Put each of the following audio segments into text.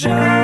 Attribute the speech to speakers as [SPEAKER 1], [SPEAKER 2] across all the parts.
[SPEAKER 1] Well,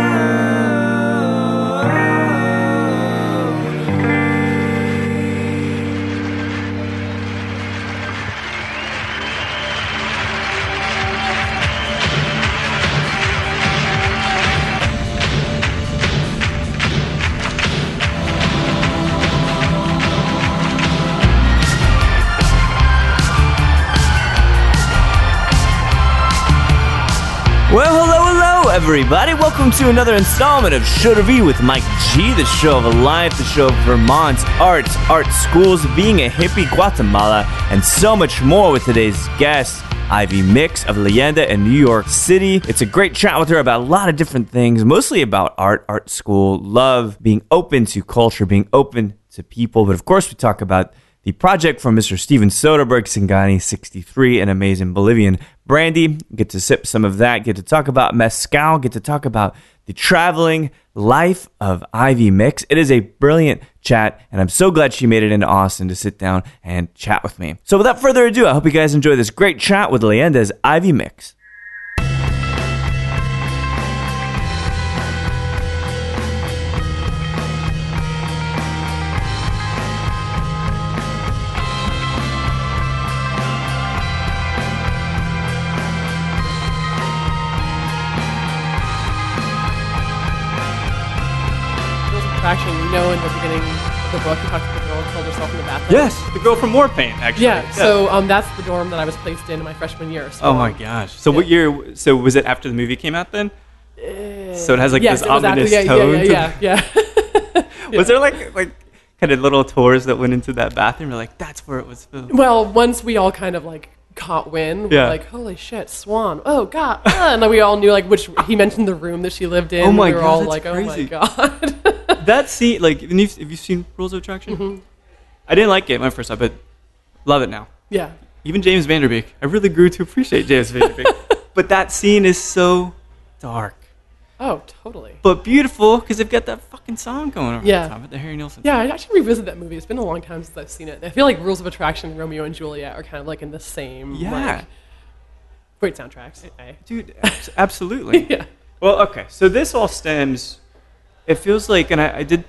[SPEAKER 1] everybody. Welcome to another installment of Show to Be with Mike G, the show of life, the show of Vermont's arts, art schools, being a hippie, Guatemala, and so much more with today's guest. Ivy Mix of Leyenda in New York City. It's a great chat with her about a lot of different things, mostly about art, art school, love, being open to culture, being open to people. But of course, we talk about the project from Mr. Steven Soderbergh, Singani 63, an amazing Bolivian brandy. Get to sip some of that, get to talk about mezcal, get to talk about the traveling life of Ivy Mix. It is a brilliant chat, and I'm so glad she made it into Austin to sit down and chat with me. So without further ado, I hope you guys enjoy this great chat with Leyenda's Ivy Mix.
[SPEAKER 2] Rules of you know, in the beginning of the book, you talked to the girl who killed herself in the bathroom.
[SPEAKER 3] Yes, the girl from Warpaint, actually.
[SPEAKER 2] Yeah, so um, that's the dorm that I was placed in in my freshman year. So,
[SPEAKER 3] Oh my gosh. So what year? So was it after the movie came out then? so it has like
[SPEAKER 2] yes,
[SPEAKER 3] this
[SPEAKER 2] it was after,
[SPEAKER 3] ominous
[SPEAKER 2] yeah,
[SPEAKER 3] tone.
[SPEAKER 2] yeah,
[SPEAKER 3] to-
[SPEAKER 2] yeah, yeah, yeah.
[SPEAKER 3] Was there like like kind of little tours that went into that bathroom? You're like, that's where it was filmed.
[SPEAKER 2] well, once we all kind of like caught wind, we
[SPEAKER 3] Yeah.
[SPEAKER 2] were like, holy shit, Swan. Oh, God. ah," and then we all knew like which, he mentioned the room that she lived in.
[SPEAKER 3] Oh my
[SPEAKER 2] we were
[SPEAKER 3] God,
[SPEAKER 2] all
[SPEAKER 3] that's
[SPEAKER 2] like,
[SPEAKER 3] crazy.
[SPEAKER 2] oh my God.
[SPEAKER 3] That scene, like, and you've, have you seen Rules of Attraction?
[SPEAKER 2] Mm-hmm.
[SPEAKER 3] I didn't like it when I first saw it, but love it now.
[SPEAKER 2] yeah.
[SPEAKER 3] Even James Van Der Beek, I really grew to appreciate James Van Der Beek. but that scene is so dark,
[SPEAKER 2] Oh, totally.
[SPEAKER 3] but beautiful because they've got that fucking song going over
[SPEAKER 2] Yeah.
[SPEAKER 3] the top of the Harry Nilsson.
[SPEAKER 2] Yeah, I actually revisit that movie. It's been a long time since I've seen it. I feel like Rules of Attraction, Romeo and Juliet are kind of like in the same.
[SPEAKER 3] Yeah.
[SPEAKER 2] Like, great soundtracks. eh?
[SPEAKER 3] dude, absolutely.
[SPEAKER 2] yeah.
[SPEAKER 3] Well, okay. So this all stems. It feels like, and I, I did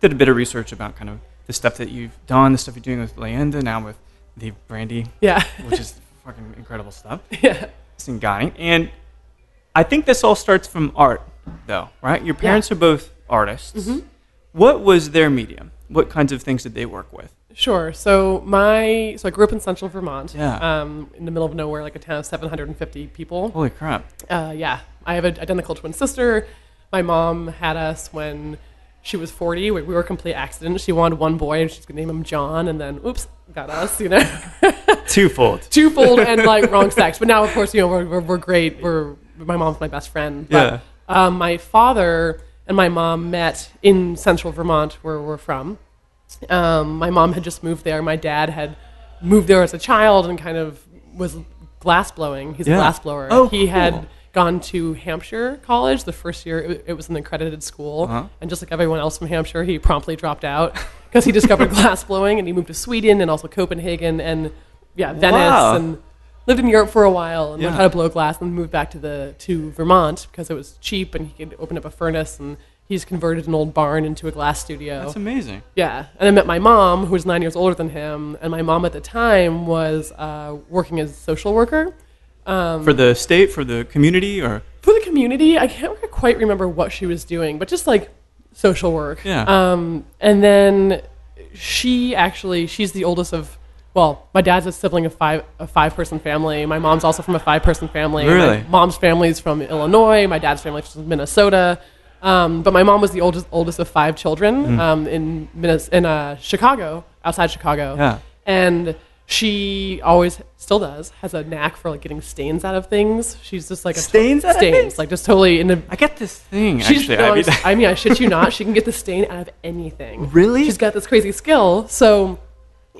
[SPEAKER 3] did a bit of research about kind of the stuff that you've done, the stuff you're doing with Leyenda, now with the brandy,
[SPEAKER 2] Yeah.
[SPEAKER 3] which is fucking incredible stuff.
[SPEAKER 2] yeah.
[SPEAKER 3] Singani, and I think this all starts from art, though, right? Your parents are both artists.
[SPEAKER 2] Mm-hmm.
[SPEAKER 3] What was their medium? What kinds of things did they work with?
[SPEAKER 2] Sure. So my so I grew up in central Vermont.
[SPEAKER 3] Yeah.
[SPEAKER 2] Um, in the middle of nowhere, like a town of 750 people.
[SPEAKER 3] Holy crap!
[SPEAKER 2] Uh, yeah. I have an identical twin sister. My mom had us when she was 40. We, we were a complete accident. She wanted one boy, and she's gonna name him John, and then oops, got us. You know.
[SPEAKER 3] Twofold.
[SPEAKER 2] twofold and like wrong sex. But now, of course, you know we're, we're, we're great. We're my mom's my best friend. But, Um, my father and my mom met in central Vermont, where we're from. Um, my mom had just moved there. My dad had moved there as a child and kind of was glass blowing. He's
[SPEAKER 3] Yeah.
[SPEAKER 2] a glass blower.
[SPEAKER 3] Oh,
[SPEAKER 2] he
[SPEAKER 3] cool.
[SPEAKER 2] had gone to Hampshire College the first year. It, it was an accredited school,
[SPEAKER 3] Uh-huh.
[SPEAKER 2] and just like everyone else from Hampshire, he promptly dropped out because he discovered glass blowing, and he moved to Sweden and also Copenhagen and yeah, Venice
[SPEAKER 3] Wow.
[SPEAKER 2] and lived in Europe for a while and learned how to blow glass, and moved back to the to Vermont because it was cheap and he could open up a furnace and. He's converted an old barn into a glass studio.
[SPEAKER 3] That's amazing.
[SPEAKER 2] Yeah, and I met my mom, who was nine years older than him, and my mom at the time was uh, working as a social worker Um,
[SPEAKER 3] for the state, for the community, or
[SPEAKER 2] for the community. I can't quite remember what she was doing, but just like social work.
[SPEAKER 3] Yeah.
[SPEAKER 2] Um, and then she actually, she's the oldest of. Well, my dad's a sibling of five, a five-person family. My mom's also from a five-person family.
[SPEAKER 3] Really?
[SPEAKER 2] My mom's family's from Illinois. My dad's family's from Minnesota. Um, but my mom was the oldest, oldest of five children
[SPEAKER 3] Hmm.
[SPEAKER 2] um, in Minnes- in uh, Chicago, outside Chicago.
[SPEAKER 3] Yeah.
[SPEAKER 2] And she always still does has a knack for like getting stains out of things. She's just like a
[SPEAKER 3] Stains out of
[SPEAKER 2] stains, like just totally in a.
[SPEAKER 3] I get this thing
[SPEAKER 2] She's,
[SPEAKER 3] actually.
[SPEAKER 2] no,
[SPEAKER 3] I mean,
[SPEAKER 2] I mean, I shit you not. She can get the stain out of anything.
[SPEAKER 3] Really?
[SPEAKER 2] She's got this crazy skill. So,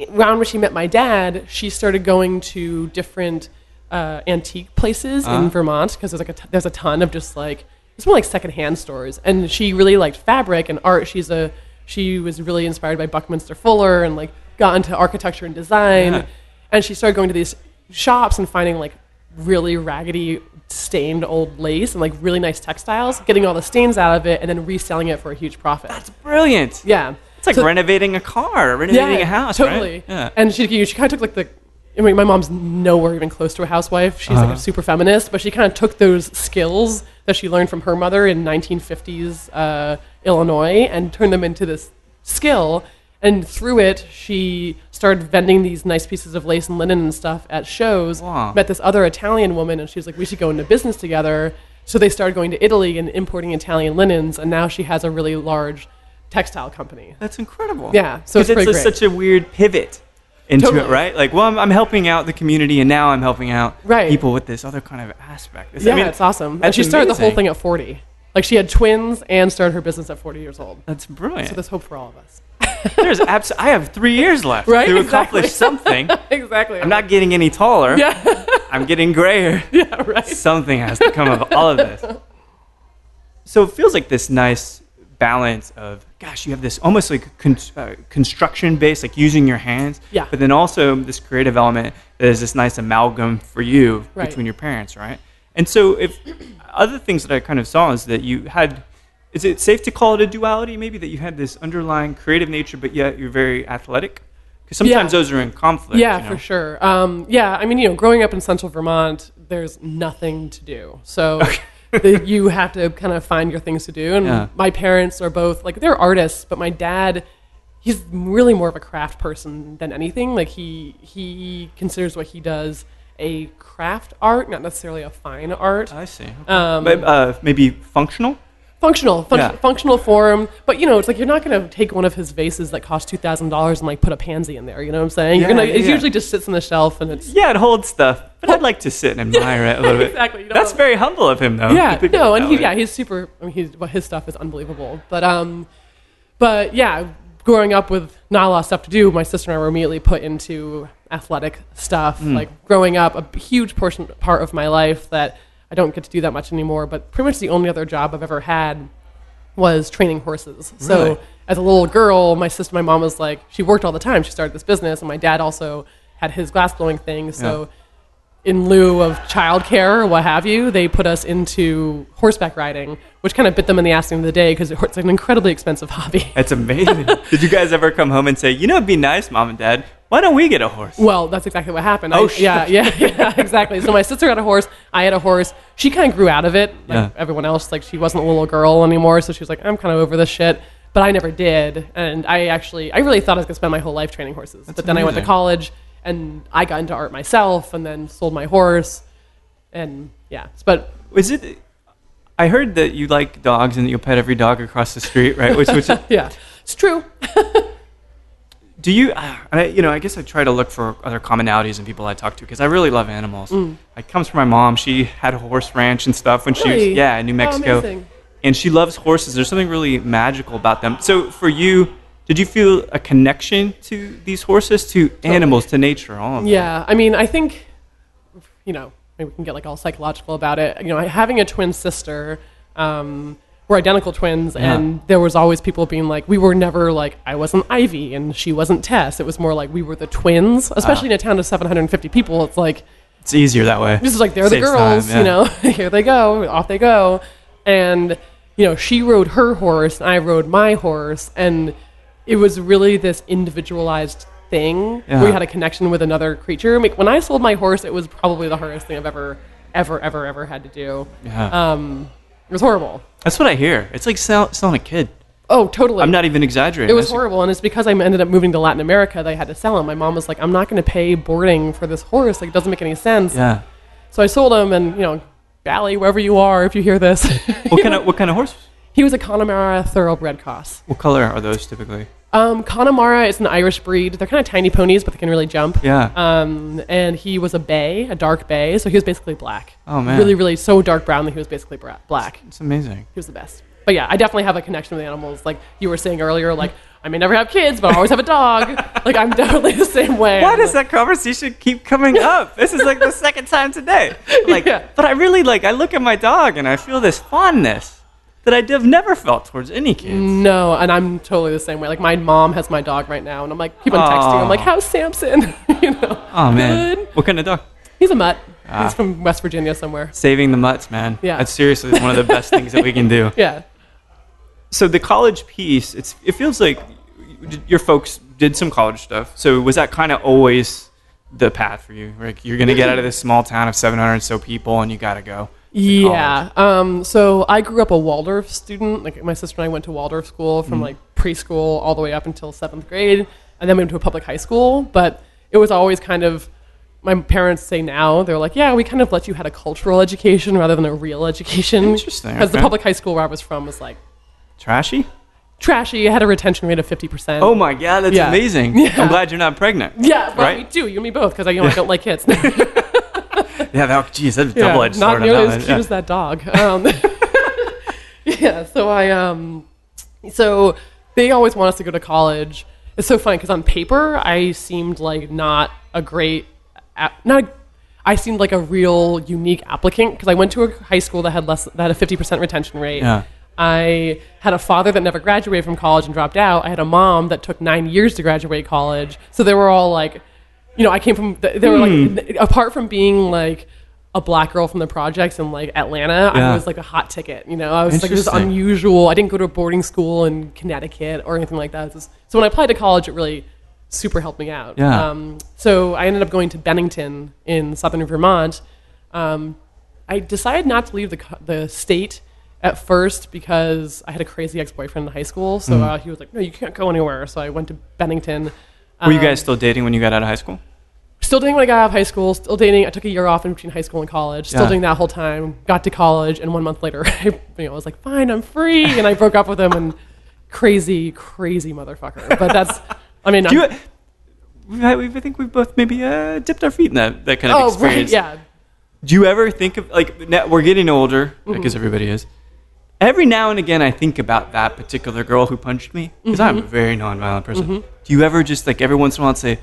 [SPEAKER 2] around where she met my dad, she started going to different uh, antique places
[SPEAKER 3] Uh-huh.
[SPEAKER 2] in Vermont because there's like a t- there's a ton of just like it's more like secondhand stores, and she really liked fabric and art. She's a she was really inspired by Buckminster Fuller and like got into architecture and design,
[SPEAKER 3] Yeah.
[SPEAKER 2] And she started going to these shops and finding like really raggedy stained old lace and like really nice textiles, getting all the stains out of it, and then reselling it for a huge profit.
[SPEAKER 3] That's brilliant.
[SPEAKER 2] yeah,
[SPEAKER 3] It's like
[SPEAKER 2] So-
[SPEAKER 3] renovating a car, renovating a house,
[SPEAKER 2] totally.
[SPEAKER 3] right? Yeah.
[SPEAKER 2] And she you know, she kind of took like the. I mean, my mom's nowhere even close to a housewife. She's like
[SPEAKER 3] Uh-huh.
[SPEAKER 2] a super feminist, but she kind of took those skills that she learned from her mother in 1950s uh, Illinois and turned them into this skill. And through it, she started vending these nice pieces of lace and linen and stuff at shows.
[SPEAKER 3] Wow.
[SPEAKER 2] Met this other Italian woman, and she was like, "We should go into business together." So they started going to Italy and importing Italian linens, and now she has a really large textile company.
[SPEAKER 3] That's incredible.
[SPEAKER 2] Yeah, so it's, pretty
[SPEAKER 3] a- such a weird pivot into
[SPEAKER 2] Totally.
[SPEAKER 3] it, right? Like, well, I'm, I'm helping out the community, and now I'm helping out
[SPEAKER 2] Right.
[SPEAKER 3] people with this other kind of aspect. It's-
[SPEAKER 2] Yeah,
[SPEAKER 3] I mean,
[SPEAKER 2] it's awesome. And she started the whole thing at 40. Like she had twins and started her business at 40 years old.
[SPEAKER 3] That's brilliant.
[SPEAKER 2] So there's hope for all of us.
[SPEAKER 3] There's abs- I have three years left
[SPEAKER 2] Right,
[SPEAKER 3] to
[SPEAKER 2] exactly.
[SPEAKER 3] accomplish something.
[SPEAKER 2] exactly.
[SPEAKER 3] I'm not getting any taller.
[SPEAKER 2] Yeah,
[SPEAKER 3] I'm getting grayer.
[SPEAKER 2] yeah, right.
[SPEAKER 3] Something has to come of all of this. So it feels like this nice balance of, gosh, you have this almost like con- uh, construction based, like using your hands.
[SPEAKER 2] Yeah.
[SPEAKER 3] But then also this creative element that is this nice amalgam for you
[SPEAKER 2] Right.
[SPEAKER 3] between your parents, right? And so if other things that I kind of saw is that you had, is it safe to call it a duality maybe that you had this underlying creative nature, but yet you're very athletic? Because sometimes
[SPEAKER 2] Yeah.
[SPEAKER 3] those are in conflict.
[SPEAKER 2] Yeah,
[SPEAKER 3] you know?
[SPEAKER 2] for sure. Um, yeah, I mean, you know, growing up in central Vermont, there's nothing to do. So the, you have to kind of find your things to do. And
[SPEAKER 3] Yeah.
[SPEAKER 2] my parents are both, like, they're artists, but my dad, he's really more of a craft person than anything. Like, he, he considers what he does a craft art, not necessarily a fine art.
[SPEAKER 3] I see. Okay.
[SPEAKER 2] Um,
[SPEAKER 3] but, uh, maybe functional?
[SPEAKER 2] Functional func-
[SPEAKER 3] Yeah.
[SPEAKER 2] functional form but you know it's like you're not going to take one of his vases that cost $2000 and like put a pansy in there you know what i'm saying you're
[SPEAKER 3] Yeah,
[SPEAKER 2] gonna
[SPEAKER 3] yeah,
[SPEAKER 2] it usually just sits on the shelf and it's
[SPEAKER 3] Yeah, it holds stuff, but I'd like to sit and admire it a little bit.
[SPEAKER 2] exactly, you know.
[SPEAKER 3] That's very humble of him, though.
[SPEAKER 2] yeah no and he,
[SPEAKER 3] way.
[SPEAKER 2] yeah he's super i mean he's well, his stuff is unbelievable but um but yeah growing up with not a lot of stuff to do my sister and i were immediately put into athletic stuff
[SPEAKER 3] Hmm.
[SPEAKER 2] like growing up a huge portion part of my life that i don't get to do that much anymore but pretty much the only other job i've ever had was training horses. So as a little girl, my sister, my mom was like, she worked all the time. She started this business, and my dad also had his glass blowing thing. So in lieu of childcare or what have you, they put us into horseback riding, which kind of bit them in the ass at the end of the day because it's an incredibly expensive hobby.
[SPEAKER 3] That's amazing. Did you guys ever come home and say, you know, it'd be nice, mom and dad, why don't we get a horse?
[SPEAKER 2] Well, that's exactly what happened.
[SPEAKER 3] Oh,
[SPEAKER 2] I, yeah, yeah, yeah, exactly. So my sister had a horse. I had a horse. She kind of grew out of it, like
[SPEAKER 3] Yeah.
[SPEAKER 2] everyone else. Like she wasn't a little girl anymore, so she was like, I'm kind of over this shit. But I never did, and I actually, I really thought I was gonna spend my whole life training horses. but then I went to college, and I got into art myself, and then sold my horse, and yeah. But
[SPEAKER 3] Was it? I heard that you like dogs and that you'll pet every dog across the street, right? Which, which
[SPEAKER 2] yeah, it's true.
[SPEAKER 3] do you? Uh, I, you know, I guess I try to look for other commonalities in people I talk to because I really love animals. It comes from my mom. She had a horse ranch and stuff when she was yeah in New
[SPEAKER 2] Oh,
[SPEAKER 3] Mexico,
[SPEAKER 2] amazing.
[SPEAKER 3] and she loves horses. There's something really magical about them. So for you. Did you feel a connection to these horses, to animals, to nature, all of them?
[SPEAKER 2] Yeah, I mean, I think, you know, maybe we can get like all psychological about it. You know, having a twin sister, um, we're identical twins,
[SPEAKER 3] Yeah.
[SPEAKER 2] and there was always people being like, we were never like, I wasn't Ivy and she wasn't Tess. It was more like we were the twins, especially in a town of 750 people. It's like,
[SPEAKER 3] It's easier that way.
[SPEAKER 2] this is like they're the girls,
[SPEAKER 3] time,
[SPEAKER 2] you know. Here they go, off they go, and you know she rode her horse, and I rode my horse, and it was really this individualized thing
[SPEAKER 3] Yeah.
[SPEAKER 2] where we had a connection with another creature. Like, when I sold my horse, it was probably the hardest thing I've ever, ever, ever, ever had to do.
[SPEAKER 3] Yeah.
[SPEAKER 2] Um, it was horrible.
[SPEAKER 3] That's what I hear. It's like sell, selling a kid.
[SPEAKER 2] Oh, totally.
[SPEAKER 3] I'm not even exaggerating.
[SPEAKER 2] It was
[SPEAKER 3] That's-
[SPEAKER 2] horrible, and it's because I ended up moving to Latin America that I had to sell him. My mom was like, "I'm not going to pay boarding for this horse. Like, it doesn't make any sense."
[SPEAKER 3] Yeah.
[SPEAKER 2] So I sold him, and you know, Bally, wherever you are, if you hear this,
[SPEAKER 3] What kind of what kind of horse?
[SPEAKER 2] he was a Connemara thoroughbred cross.
[SPEAKER 3] What color are those typically?
[SPEAKER 2] Um, Connemara is an Irish breed. They're kind of tiny ponies, but they can really jump.
[SPEAKER 3] Yeah.
[SPEAKER 2] Um, and he was a bay, a dark bay, so he was basically black.
[SPEAKER 3] Oh, man.
[SPEAKER 2] Really, really so dark brown that he was basically bra- black.
[SPEAKER 3] it's amazing.
[SPEAKER 2] He was the best. But yeah, I definitely have a connection with animals. Like you were saying earlier, like I may never have kids, but I always have a dog. like I'm definitely the same way.
[SPEAKER 3] Why does that conversation keep coming up? This is like the second time today. Like,
[SPEAKER 2] Yeah.
[SPEAKER 3] but I really like. I look at my dog and I feel this fondness that I'd have never felt towards any kids.
[SPEAKER 2] No, and I'm totally the same way. Like my mom has my dog right now, and I'm like, keep on texting. I'm like, how's Samson? you know.
[SPEAKER 3] Oh man,
[SPEAKER 2] Good.
[SPEAKER 3] what kind of dog?
[SPEAKER 2] He's a mutt. He's ah. from West Virginia somewhere.
[SPEAKER 3] Saving the mutts, man.
[SPEAKER 2] Yeah.
[SPEAKER 3] That's seriously one of the best things that we can do.
[SPEAKER 2] Yeah.
[SPEAKER 3] So the college piece, it's it feels like your folks did some college stuff. So was that kind of always the path for you? Like you're gonna get out of this small town of 700 and so people, and you gotta go.
[SPEAKER 2] Yeah. Um, so I grew up a Waldorf student. Like my sister and I went to Waldorf school from like preschool all the way up until seventh grade, and then we went to a public high school. But it was always kind of my parents say now they're like, yeah, we kind of let you had a cultural education rather than a real education.
[SPEAKER 3] Interesting,
[SPEAKER 2] Because the public high school where I was from was like
[SPEAKER 3] Trashy?
[SPEAKER 2] trashy. It had a retention rate of fifty percent.
[SPEAKER 3] Oh my god, that's
[SPEAKER 2] Yeah.
[SPEAKER 3] amazing.
[SPEAKER 2] Yeah.
[SPEAKER 3] I'm glad you're not pregnant.
[SPEAKER 2] Yeah, well,
[SPEAKER 3] Right?
[SPEAKER 2] me too. You and me both because I, you know, I don't like kids.
[SPEAKER 3] Yeah, that, geez, that's
[SPEAKER 2] Yeah,
[SPEAKER 3] double edged
[SPEAKER 2] not
[SPEAKER 3] sword. on
[SPEAKER 2] nearly
[SPEAKER 3] that
[SPEAKER 2] as cute
[SPEAKER 3] Yeah.
[SPEAKER 2] as that dog. Um, yeah, so I um, so they always want us to go to college. It's so funny because on paper I seemed like not a great, not. I seemed like a real unique applicant because I went to a high school that had less that had a fifty percent retention rate.
[SPEAKER 3] Yeah.
[SPEAKER 2] I had a father that never graduated from college and dropped out. I had a mom that took nine years to graduate college. So they were all like, you know, I came from, they were
[SPEAKER 3] Hmm.
[SPEAKER 2] like, apart from being like a black girl from the projects in like Atlanta,
[SPEAKER 3] Yeah.
[SPEAKER 2] I was like a hot ticket. You know, I was like this unusual. I didn't go to a boarding school in Connecticut or anything like that. Was- so when I applied to college, it really super helped me out.
[SPEAKER 3] Yeah.
[SPEAKER 2] Um, so I ended up going to Bennington in southern Vermont. Um, I decided not to leave the, the state at first because I had a crazy ex boyfriend in high school. So
[SPEAKER 3] Mm.
[SPEAKER 2] uh, he was like, no, you can't go anywhere. So I went to Bennington.
[SPEAKER 3] Were you
[SPEAKER 2] Um,
[SPEAKER 3] guys still dating when you got out of high school?
[SPEAKER 2] Still dating when I got out of high school. Still dating. I took a year off in between high school and college. Still
[SPEAKER 3] Yeah.
[SPEAKER 2] doing that whole time. Got to college, and one month later, I, you know, I was like, "Fine, I'm free," and I broke up with him. And crazy, crazy motherfucker. But that's, I mean,
[SPEAKER 3] Do you,
[SPEAKER 2] I'm-
[SPEAKER 3] we've had, we've, I think we've both maybe uh, dipped our feet in that, that kind of
[SPEAKER 2] oh right,
[SPEAKER 3] experience.
[SPEAKER 2] yeah.
[SPEAKER 3] Do you ever think of like now we're getting older
[SPEAKER 2] Mm-hmm.
[SPEAKER 3] because everybody is. Every now and again, I think about that particular girl who punched me because I'm
[SPEAKER 2] Mm-hmm.
[SPEAKER 3] a very nonviolent person. Do you ever just like every once in a while say,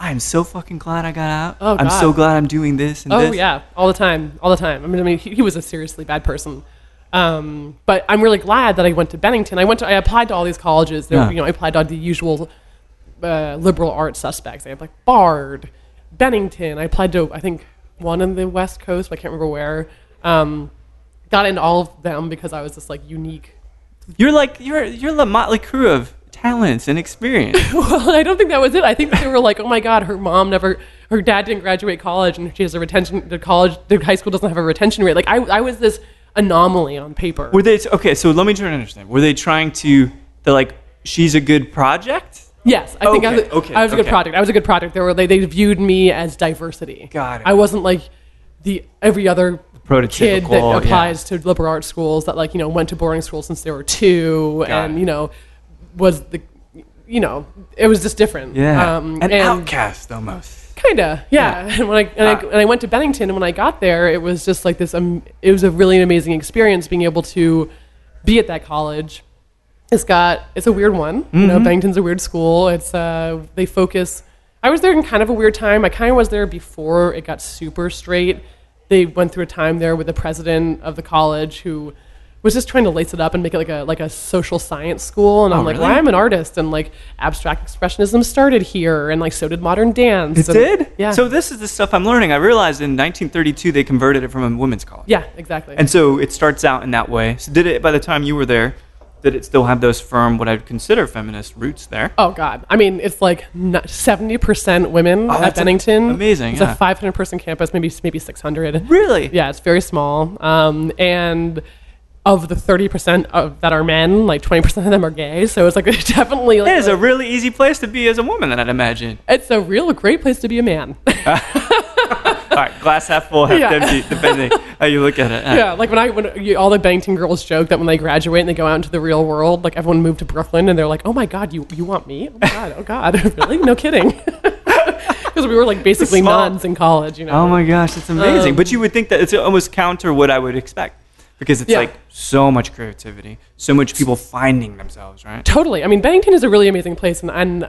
[SPEAKER 3] "I'm so fucking glad I got out.
[SPEAKER 2] Oh, God.
[SPEAKER 3] I'm so glad I'm doing this and
[SPEAKER 2] Oh
[SPEAKER 3] this."
[SPEAKER 2] yeah, all the time, all the time. I mean, I mean, he, he was a seriously bad person. Um, but I'm really glad that I went to Bennington. I went to, I applied to all these colleges. There,
[SPEAKER 3] Yeah.
[SPEAKER 2] You know, I applied to all the usual uh, liberal arts suspects. I had like Bard, Bennington. I applied to, I think, one in the West Coast, but I can't remember where. Um, got into all of them because I was this like unique.
[SPEAKER 3] You're like you're you're the motley crew of talents and experience.
[SPEAKER 2] well, I don't think that was it. I think they were like, oh my god, her mom never, her dad didn't graduate college, and she has a retention. The college, the high school doesn't have a retention rate. Like I, I was this anomaly on paper.
[SPEAKER 3] Were they okay? So let me try to understand. Were they trying to? They're like, she's a good project.
[SPEAKER 2] Yes, I think I was,
[SPEAKER 3] Okay, okay,
[SPEAKER 2] I was a good project. I was a good project. They were they, they viewed me as diversity.
[SPEAKER 3] Got it.
[SPEAKER 2] I wasn't like the every other kid that
[SPEAKER 3] Prototypical, yeah.
[SPEAKER 2] applies to liberal arts schools that like you know went to boarding school since they were two
[SPEAKER 3] Got
[SPEAKER 2] and
[SPEAKER 3] it.
[SPEAKER 2] you know was the you know it was just different.
[SPEAKER 3] Yeah,
[SPEAKER 2] um,
[SPEAKER 3] an
[SPEAKER 2] and
[SPEAKER 3] outcast almost.
[SPEAKER 2] Kinda, yeah. And when I and, I
[SPEAKER 3] Ah.
[SPEAKER 2] and I went to Bennington, and when I got there, it was just like this. Um, it was a really amazing experience being able to be at that college. It's got it's a weird one. You know, Bennington's a weird school. It's uh, they focus. I was there in kind of a weird time. I kind of was there before it got super straight. They went through a time there with the president of the college who was just trying to lace it up and make it like a like a social science school. And I'm
[SPEAKER 3] Oh,
[SPEAKER 2] like,
[SPEAKER 3] really?
[SPEAKER 2] well, I'm an artist, and like abstract expressionism started here, and like so did modern dance.
[SPEAKER 3] It
[SPEAKER 2] and-
[SPEAKER 3] did.
[SPEAKER 2] Yeah.
[SPEAKER 3] So this is the stuff I'm learning. I realized in 1932 they converted it from a women's college.
[SPEAKER 2] yeah, exactly.
[SPEAKER 3] And so it starts out in that way. So did it by the time you were there? Did it still have those firm, what I'd consider feminist roots there?
[SPEAKER 2] oh God, I mean, it's like seventy percent women
[SPEAKER 3] Oh,
[SPEAKER 2] at
[SPEAKER 3] that's a-
[SPEAKER 2] Bennington.
[SPEAKER 3] amazing,
[SPEAKER 2] It's
[SPEAKER 3] yeah.
[SPEAKER 2] a 500 person campus, maybe maybe 600.
[SPEAKER 3] Really?
[SPEAKER 2] Yeah, it's very small. Um, and of the 30 percent of that are men, like 20 percent of them are gay. So it's like definitely like
[SPEAKER 3] It is a really easy place to be as a woman, then I'd imagine.
[SPEAKER 2] it's a real great place to be a man.
[SPEAKER 3] All right, glass half full, half
[SPEAKER 2] Yeah.
[SPEAKER 3] empty, depending how you look at it.
[SPEAKER 2] yeah, like when I when you, all the Bennington girls joke that when they graduate and they go out into the real world, like everyone moved to Brooklyn and they're like, "Oh my God, you you want me? Oh my God, oh God, really? No kidding." Because we were like basically nuns in college, you know.
[SPEAKER 3] Oh my gosh, that's amazing.
[SPEAKER 2] Um,
[SPEAKER 3] but you would think that it's almost counter what I would expect because it's
[SPEAKER 2] Yeah.
[SPEAKER 3] like so much creativity, so much people finding themselves, right?
[SPEAKER 2] Totally. I mean, Bennington is a really amazing place, and, and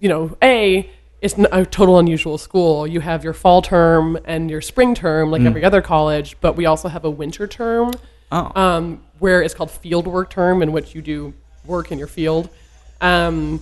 [SPEAKER 2] you know, a it's a total unusual school. You have your fall term and your spring term, like every other college, but we also have a winter term,
[SPEAKER 3] Oh,
[SPEAKER 2] um, where it's called field work term, in which you do work in your field. Um,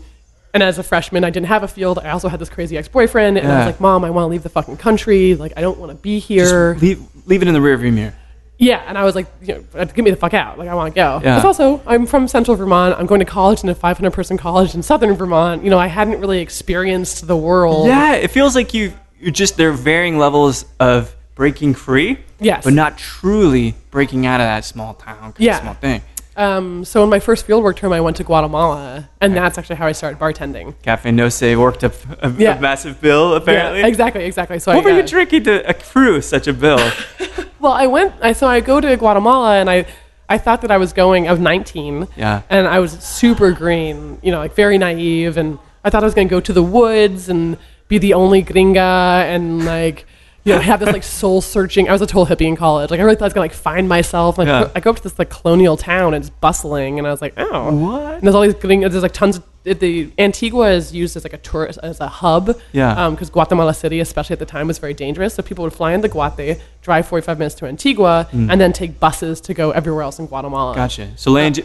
[SPEAKER 2] and as a freshman, I didn't have a field. I also had this crazy ex-boyfriend, and I was like, "Mom, I want to leave the fucking country. Like, I don't want to be here."
[SPEAKER 3] Just leave, leave it in the rearview mirror.
[SPEAKER 2] Yeah, and I was like, you know, get me the fuck out. Like, I want to go.
[SPEAKER 3] Yeah.
[SPEAKER 2] Also, I'm from central Vermont. I'm going to college in a 500 person college in southern Vermont. You know, I hadn't really experienced the world.
[SPEAKER 3] Yeah, it feels like you you're just there are varying levels of breaking free.
[SPEAKER 2] Yes.
[SPEAKER 3] But not truly breaking out of that small town,
[SPEAKER 2] Yeah.
[SPEAKER 3] small thing.
[SPEAKER 2] Um, so in my first fieldwork term, I went to Guatemala, and that's actually how I started bartending.
[SPEAKER 3] Cafe No Sé worked up a,
[SPEAKER 2] Yeah.
[SPEAKER 3] a massive bill apparently.
[SPEAKER 2] Yeah, exactly, exactly. So
[SPEAKER 3] What
[SPEAKER 2] I,
[SPEAKER 3] were you
[SPEAKER 2] uh,
[SPEAKER 3] drinking to accrue such a bill?
[SPEAKER 2] Well, I went. I so I go to Guatemala, and I I thought that I was going. I was 19.
[SPEAKER 3] Yeah.
[SPEAKER 2] And I was super green. You know, like very naive, and I thought I was going to go to the woods and be the only gringa, and like. You know, have this like soul searching. I was a total hippie in college. Like I really thought I was gonna like find myself. Like
[SPEAKER 3] Yeah.
[SPEAKER 2] I go up to this like colonial town and it's bustling, and I was like, oh,
[SPEAKER 3] What?
[SPEAKER 2] And there's all these gringos. There's like tons. Of, it- the Antigua is used as like a tourist as a hub.
[SPEAKER 3] Yeah.
[SPEAKER 2] Because Guatemala City, especially at the time, was very dangerous. So people would fly into Guate, drive 45 minutes to Antigua, and then take buses to go everywhere else in Guatemala.
[SPEAKER 3] Mm. Gotcha. So land,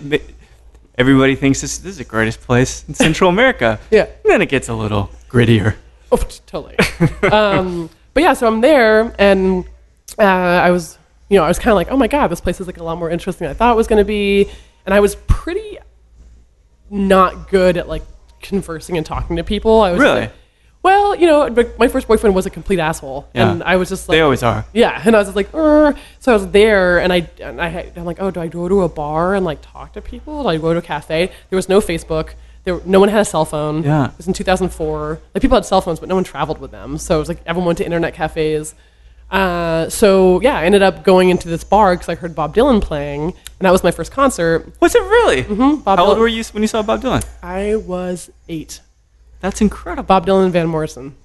[SPEAKER 3] everybody thinks this, this is the greatest place in Central America.
[SPEAKER 2] Yeah.
[SPEAKER 3] And then it gets a little grittier.
[SPEAKER 2] Oh, totally. um, but yeah, so I'm there, and uh, I was, you know, I was kind of like, oh my god, this place is like a lot more interesting than I thought it was going to be, and I was pretty not good at like conversing and talking to people. I was
[SPEAKER 3] Really?
[SPEAKER 2] like, well, you know, but my first boyfriend was a complete asshole,
[SPEAKER 3] Yeah.
[SPEAKER 2] and I was just like,
[SPEAKER 3] They always are.
[SPEAKER 2] Yeah, and I was just like, "Er." so I was there, and I, and I, had- I'm like, oh, do I go to a bar and like talk to people? Do I go to a cafe? There was no Facebook. There, no one had a cell phone.
[SPEAKER 3] Yeah.
[SPEAKER 2] it was in 2004. Like people had cell phones, but no one traveled with them. So it was like everyone went to internet cafes. Uh, so yeah, I ended up going into this bar because I heard Bob Dylan playing, and that was my first concert.
[SPEAKER 3] Was it really? Mm-hmm.
[SPEAKER 2] Bob
[SPEAKER 3] How old were you when you saw Bob Dylan?
[SPEAKER 2] I was eight.
[SPEAKER 3] That's incredible.
[SPEAKER 2] Bob Dylan and Van Morrison.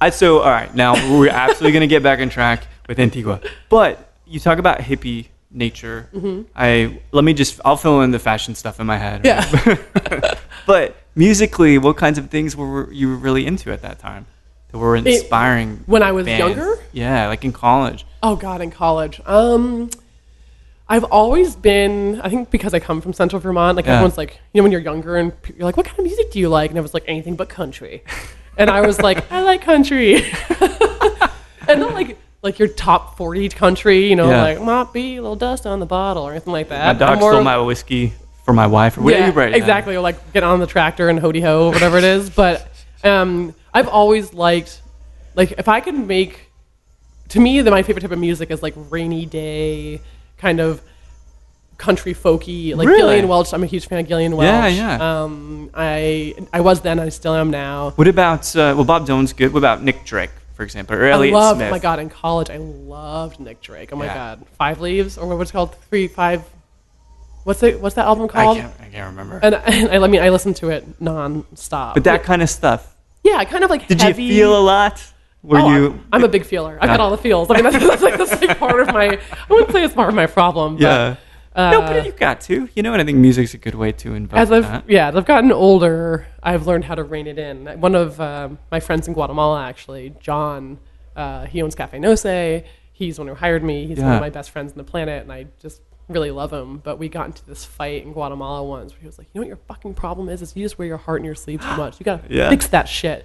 [SPEAKER 3] I, so, all right, now we're absolutely going to get back on track with Antigua. But you talk about hippie nature. I let me just I'll fill in the fashion stuff in my head.
[SPEAKER 2] Mm-hmm. Yeah.
[SPEAKER 3] But musically, what kinds of things were you really into at that time that were inspiring?
[SPEAKER 2] when I was
[SPEAKER 3] bands?
[SPEAKER 2] younger?
[SPEAKER 3] Yeah, like in college.
[SPEAKER 2] Oh God, in college. Um, I've always been. I think because I come from Central Vermont, like
[SPEAKER 3] Yeah.
[SPEAKER 2] everyone's like, you know, when you're younger and you're like, what kind of music do you like? And I was like, anything but country. And I was like, I like country, and not like like your top forty country, you know,
[SPEAKER 3] Yeah.
[SPEAKER 2] like might be a little dust on the bottle or anything like that.
[SPEAKER 3] My dog
[SPEAKER 2] more-
[SPEAKER 3] stole my whiskey for my wife. Or whatever
[SPEAKER 2] yeah,
[SPEAKER 3] you write it
[SPEAKER 2] exactly. Or like get on the tractor and hody ho, whatever it is. But um, I've always liked, like, if I could make, to me, the, my favorite type of music is like rainy day, kind of country folky, like
[SPEAKER 3] Really?
[SPEAKER 2] Gillian Welch. I'm a huge fan of Gillian Welch.
[SPEAKER 3] Yeah, yeah.
[SPEAKER 2] Um, I I was then, I still am now.
[SPEAKER 3] What about uh, well, Bob Dylan's good. What about Nick Drake, for example, or Elliott
[SPEAKER 2] I loved,
[SPEAKER 3] Smith?
[SPEAKER 2] oh my god, in college, I loved Nick Drake. Oh my
[SPEAKER 3] Yeah.
[SPEAKER 2] god, Five Leaves or what's it called three five. What's it? What's that album called?
[SPEAKER 3] I can't, I can't remember.
[SPEAKER 2] And, and I, I mean, I listened to it non-stop.
[SPEAKER 3] but that kind of stuff.
[SPEAKER 2] Yeah, kind of like
[SPEAKER 3] Did
[SPEAKER 2] heavy.
[SPEAKER 3] you feel a lot? Were
[SPEAKER 2] oh,
[SPEAKER 3] you?
[SPEAKER 2] I'm, I'm a big feeler. I've got all the feels. I mean, that's, that's, like, that's like part of my. I wouldn't say it's part of my problem. But
[SPEAKER 3] yeah.
[SPEAKER 2] Uh,
[SPEAKER 3] no, but you've got to. You know, and I think music's a good way to invoke
[SPEAKER 2] as I've
[SPEAKER 3] that.
[SPEAKER 2] yeah, as I've gotten older, I've learned how to rein it in. One of um, my friends in Guatemala, actually, John, uh, he owns Cafe No Sé. He's the one who hired me. He's one of my best friends on the planet, and I just really love him. But we got into this fight in Guatemala once where he was like, "You know what your fucking problem is? Is you just wear your heart in your sleeve too much. You gotta
[SPEAKER 3] Yeah.
[SPEAKER 2] fix that shit."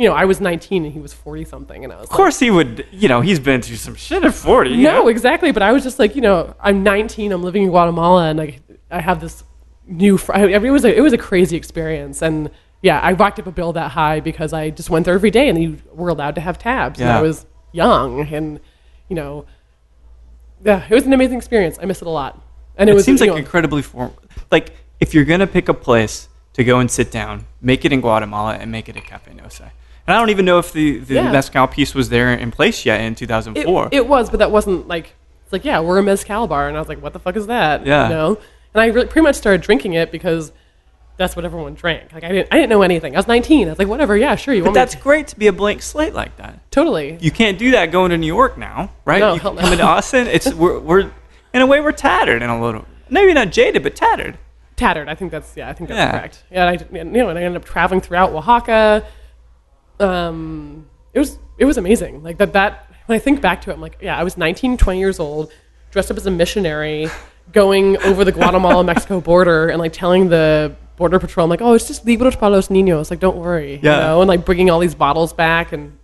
[SPEAKER 2] You know, I was 19 and he was 40 something, and I was
[SPEAKER 3] Of course, he would. You know, he's been through some shit at forty.
[SPEAKER 2] no,
[SPEAKER 3] know?
[SPEAKER 2] exactly. But I was just like, you know, I'm 19. I'm living in Guatemala, and like, I have this new. Fr- I mean, it was a it was a crazy experience, and yeah, I racked up a bill that high because I just went there every day, and you were allowed to have tabs. And
[SPEAKER 3] Yeah.
[SPEAKER 2] I was young, and you know, yeah, it was an amazing experience. I miss it a lot, and it,
[SPEAKER 3] it
[SPEAKER 2] was
[SPEAKER 3] seems like
[SPEAKER 2] know,
[SPEAKER 3] incredibly form. Like if you're gonna pick a place to go and sit down, make it in Guatemala and make it at Cafe No Sé. And I don't even know if the the
[SPEAKER 2] Yeah.
[SPEAKER 3] mezcal piece was there in place yet in 2004.
[SPEAKER 2] It, it was, but that wasn't like it's like yeah, we're a mezcal bar, and I was like, what the fuck is that?
[SPEAKER 3] Yeah.
[SPEAKER 2] you know. And I really, pretty much started drinking it because that's what everyone drank. Like I didn't, I didn't know anything. I was 19. I was like, whatever, yeah, sure. You
[SPEAKER 3] but
[SPEAKER 2] want
[SPEAKER 3] that's
[SPEAKER 2] to-
[SPEAKER 3] great to be a blank slate like that.
[SPEAKER 2] totally.
[SPEAKER 3] You can't do that going to New York now, right?
[SPEAKER 2] No,
[SPEAKER 3] you
[SPEAKER 2] hell no.
[SPEAKER 3] come into Austin. It's we're, we're in a way we're tattered in a little. Maybe not jaded, but tattered.
[SPEAKER 2] tattered. I think that's yeah. I think that's
[SPEAKER 3] Yeah.
[SPEAKER 2] correct. Yeah, and I, you know, and I ended up traveling throughout Oaxaca. Um, it was it was amazing. Like that that when I think back to it, I'm like, yeah, I was 19, 20 years old, dressed up as a missionary, going over the Guatemala Mexico border and like telling the border patrol. I'm like, oh, it's just libros para los niños. Like, don't worry.
[SPEAKER 3] Yeah.
[SPEAKER 2] You know, and like bringing all these bottles back and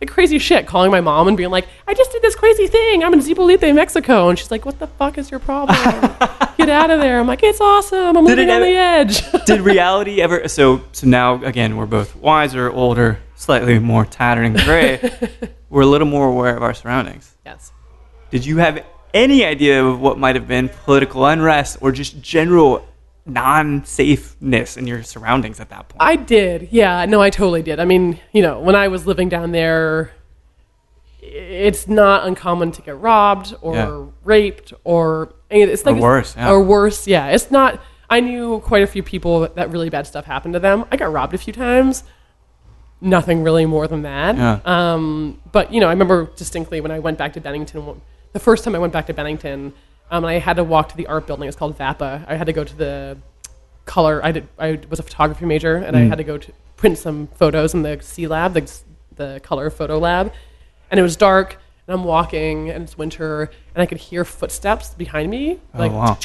[SPEAKER 2] like crazy shit. Calling my mom and being like, I just did this crazy thing. I'm in Zipolite, Mexico, and she's like, what the fuck is your problem? Get out of there. I'm like, it's awesome. I'm
[SPEAKER 3] Did
[SPEAKER 2] living on
[SPEAKER 3] ever-
[SPEAKER 2] the edge.
[SPEAKER 3] Did reality ever? So so now again, we're both wiser, older, slightly more tattered and gray. we're a little more aware of our surroundings.
[SPEAKER 2] yes.
[SPEAKER 3] Did you have any idea of what might have been political unrest or just general non-safeness in your surroundings at that point?
[SPEAKER 2] I did. Yeah, no, I totally did. I mean, you know, when I was living down there, it's not uncommon to get robbed or
[SPEAKER 3] Yeah.
[SPEAKER 2] raped or it's like
[SPEAKER 3] Or worse, yeah.
[SPEAKER 2] Or worse, yeah. It's not. I knew quite a few people that, that really bad stuff happened to them. I got robbed a few times. Nothing really more than that.
[SPEAKER 3] Yeah.
[SPEAKER 2] Um, but you know, I remember distinctly when I went back to Bennington. The first time I went back to Bennington, um, I had to walk to the art building. It's called VAPA. I had to go to the color. I did. I was a photography major, and I had to go to print some photos in the C lab, the the color photo lab, and it was dark. And I'm walking, and it's winter, and I could hear footsteps behind me, oh, like
[SPEAKER 3] oh wow.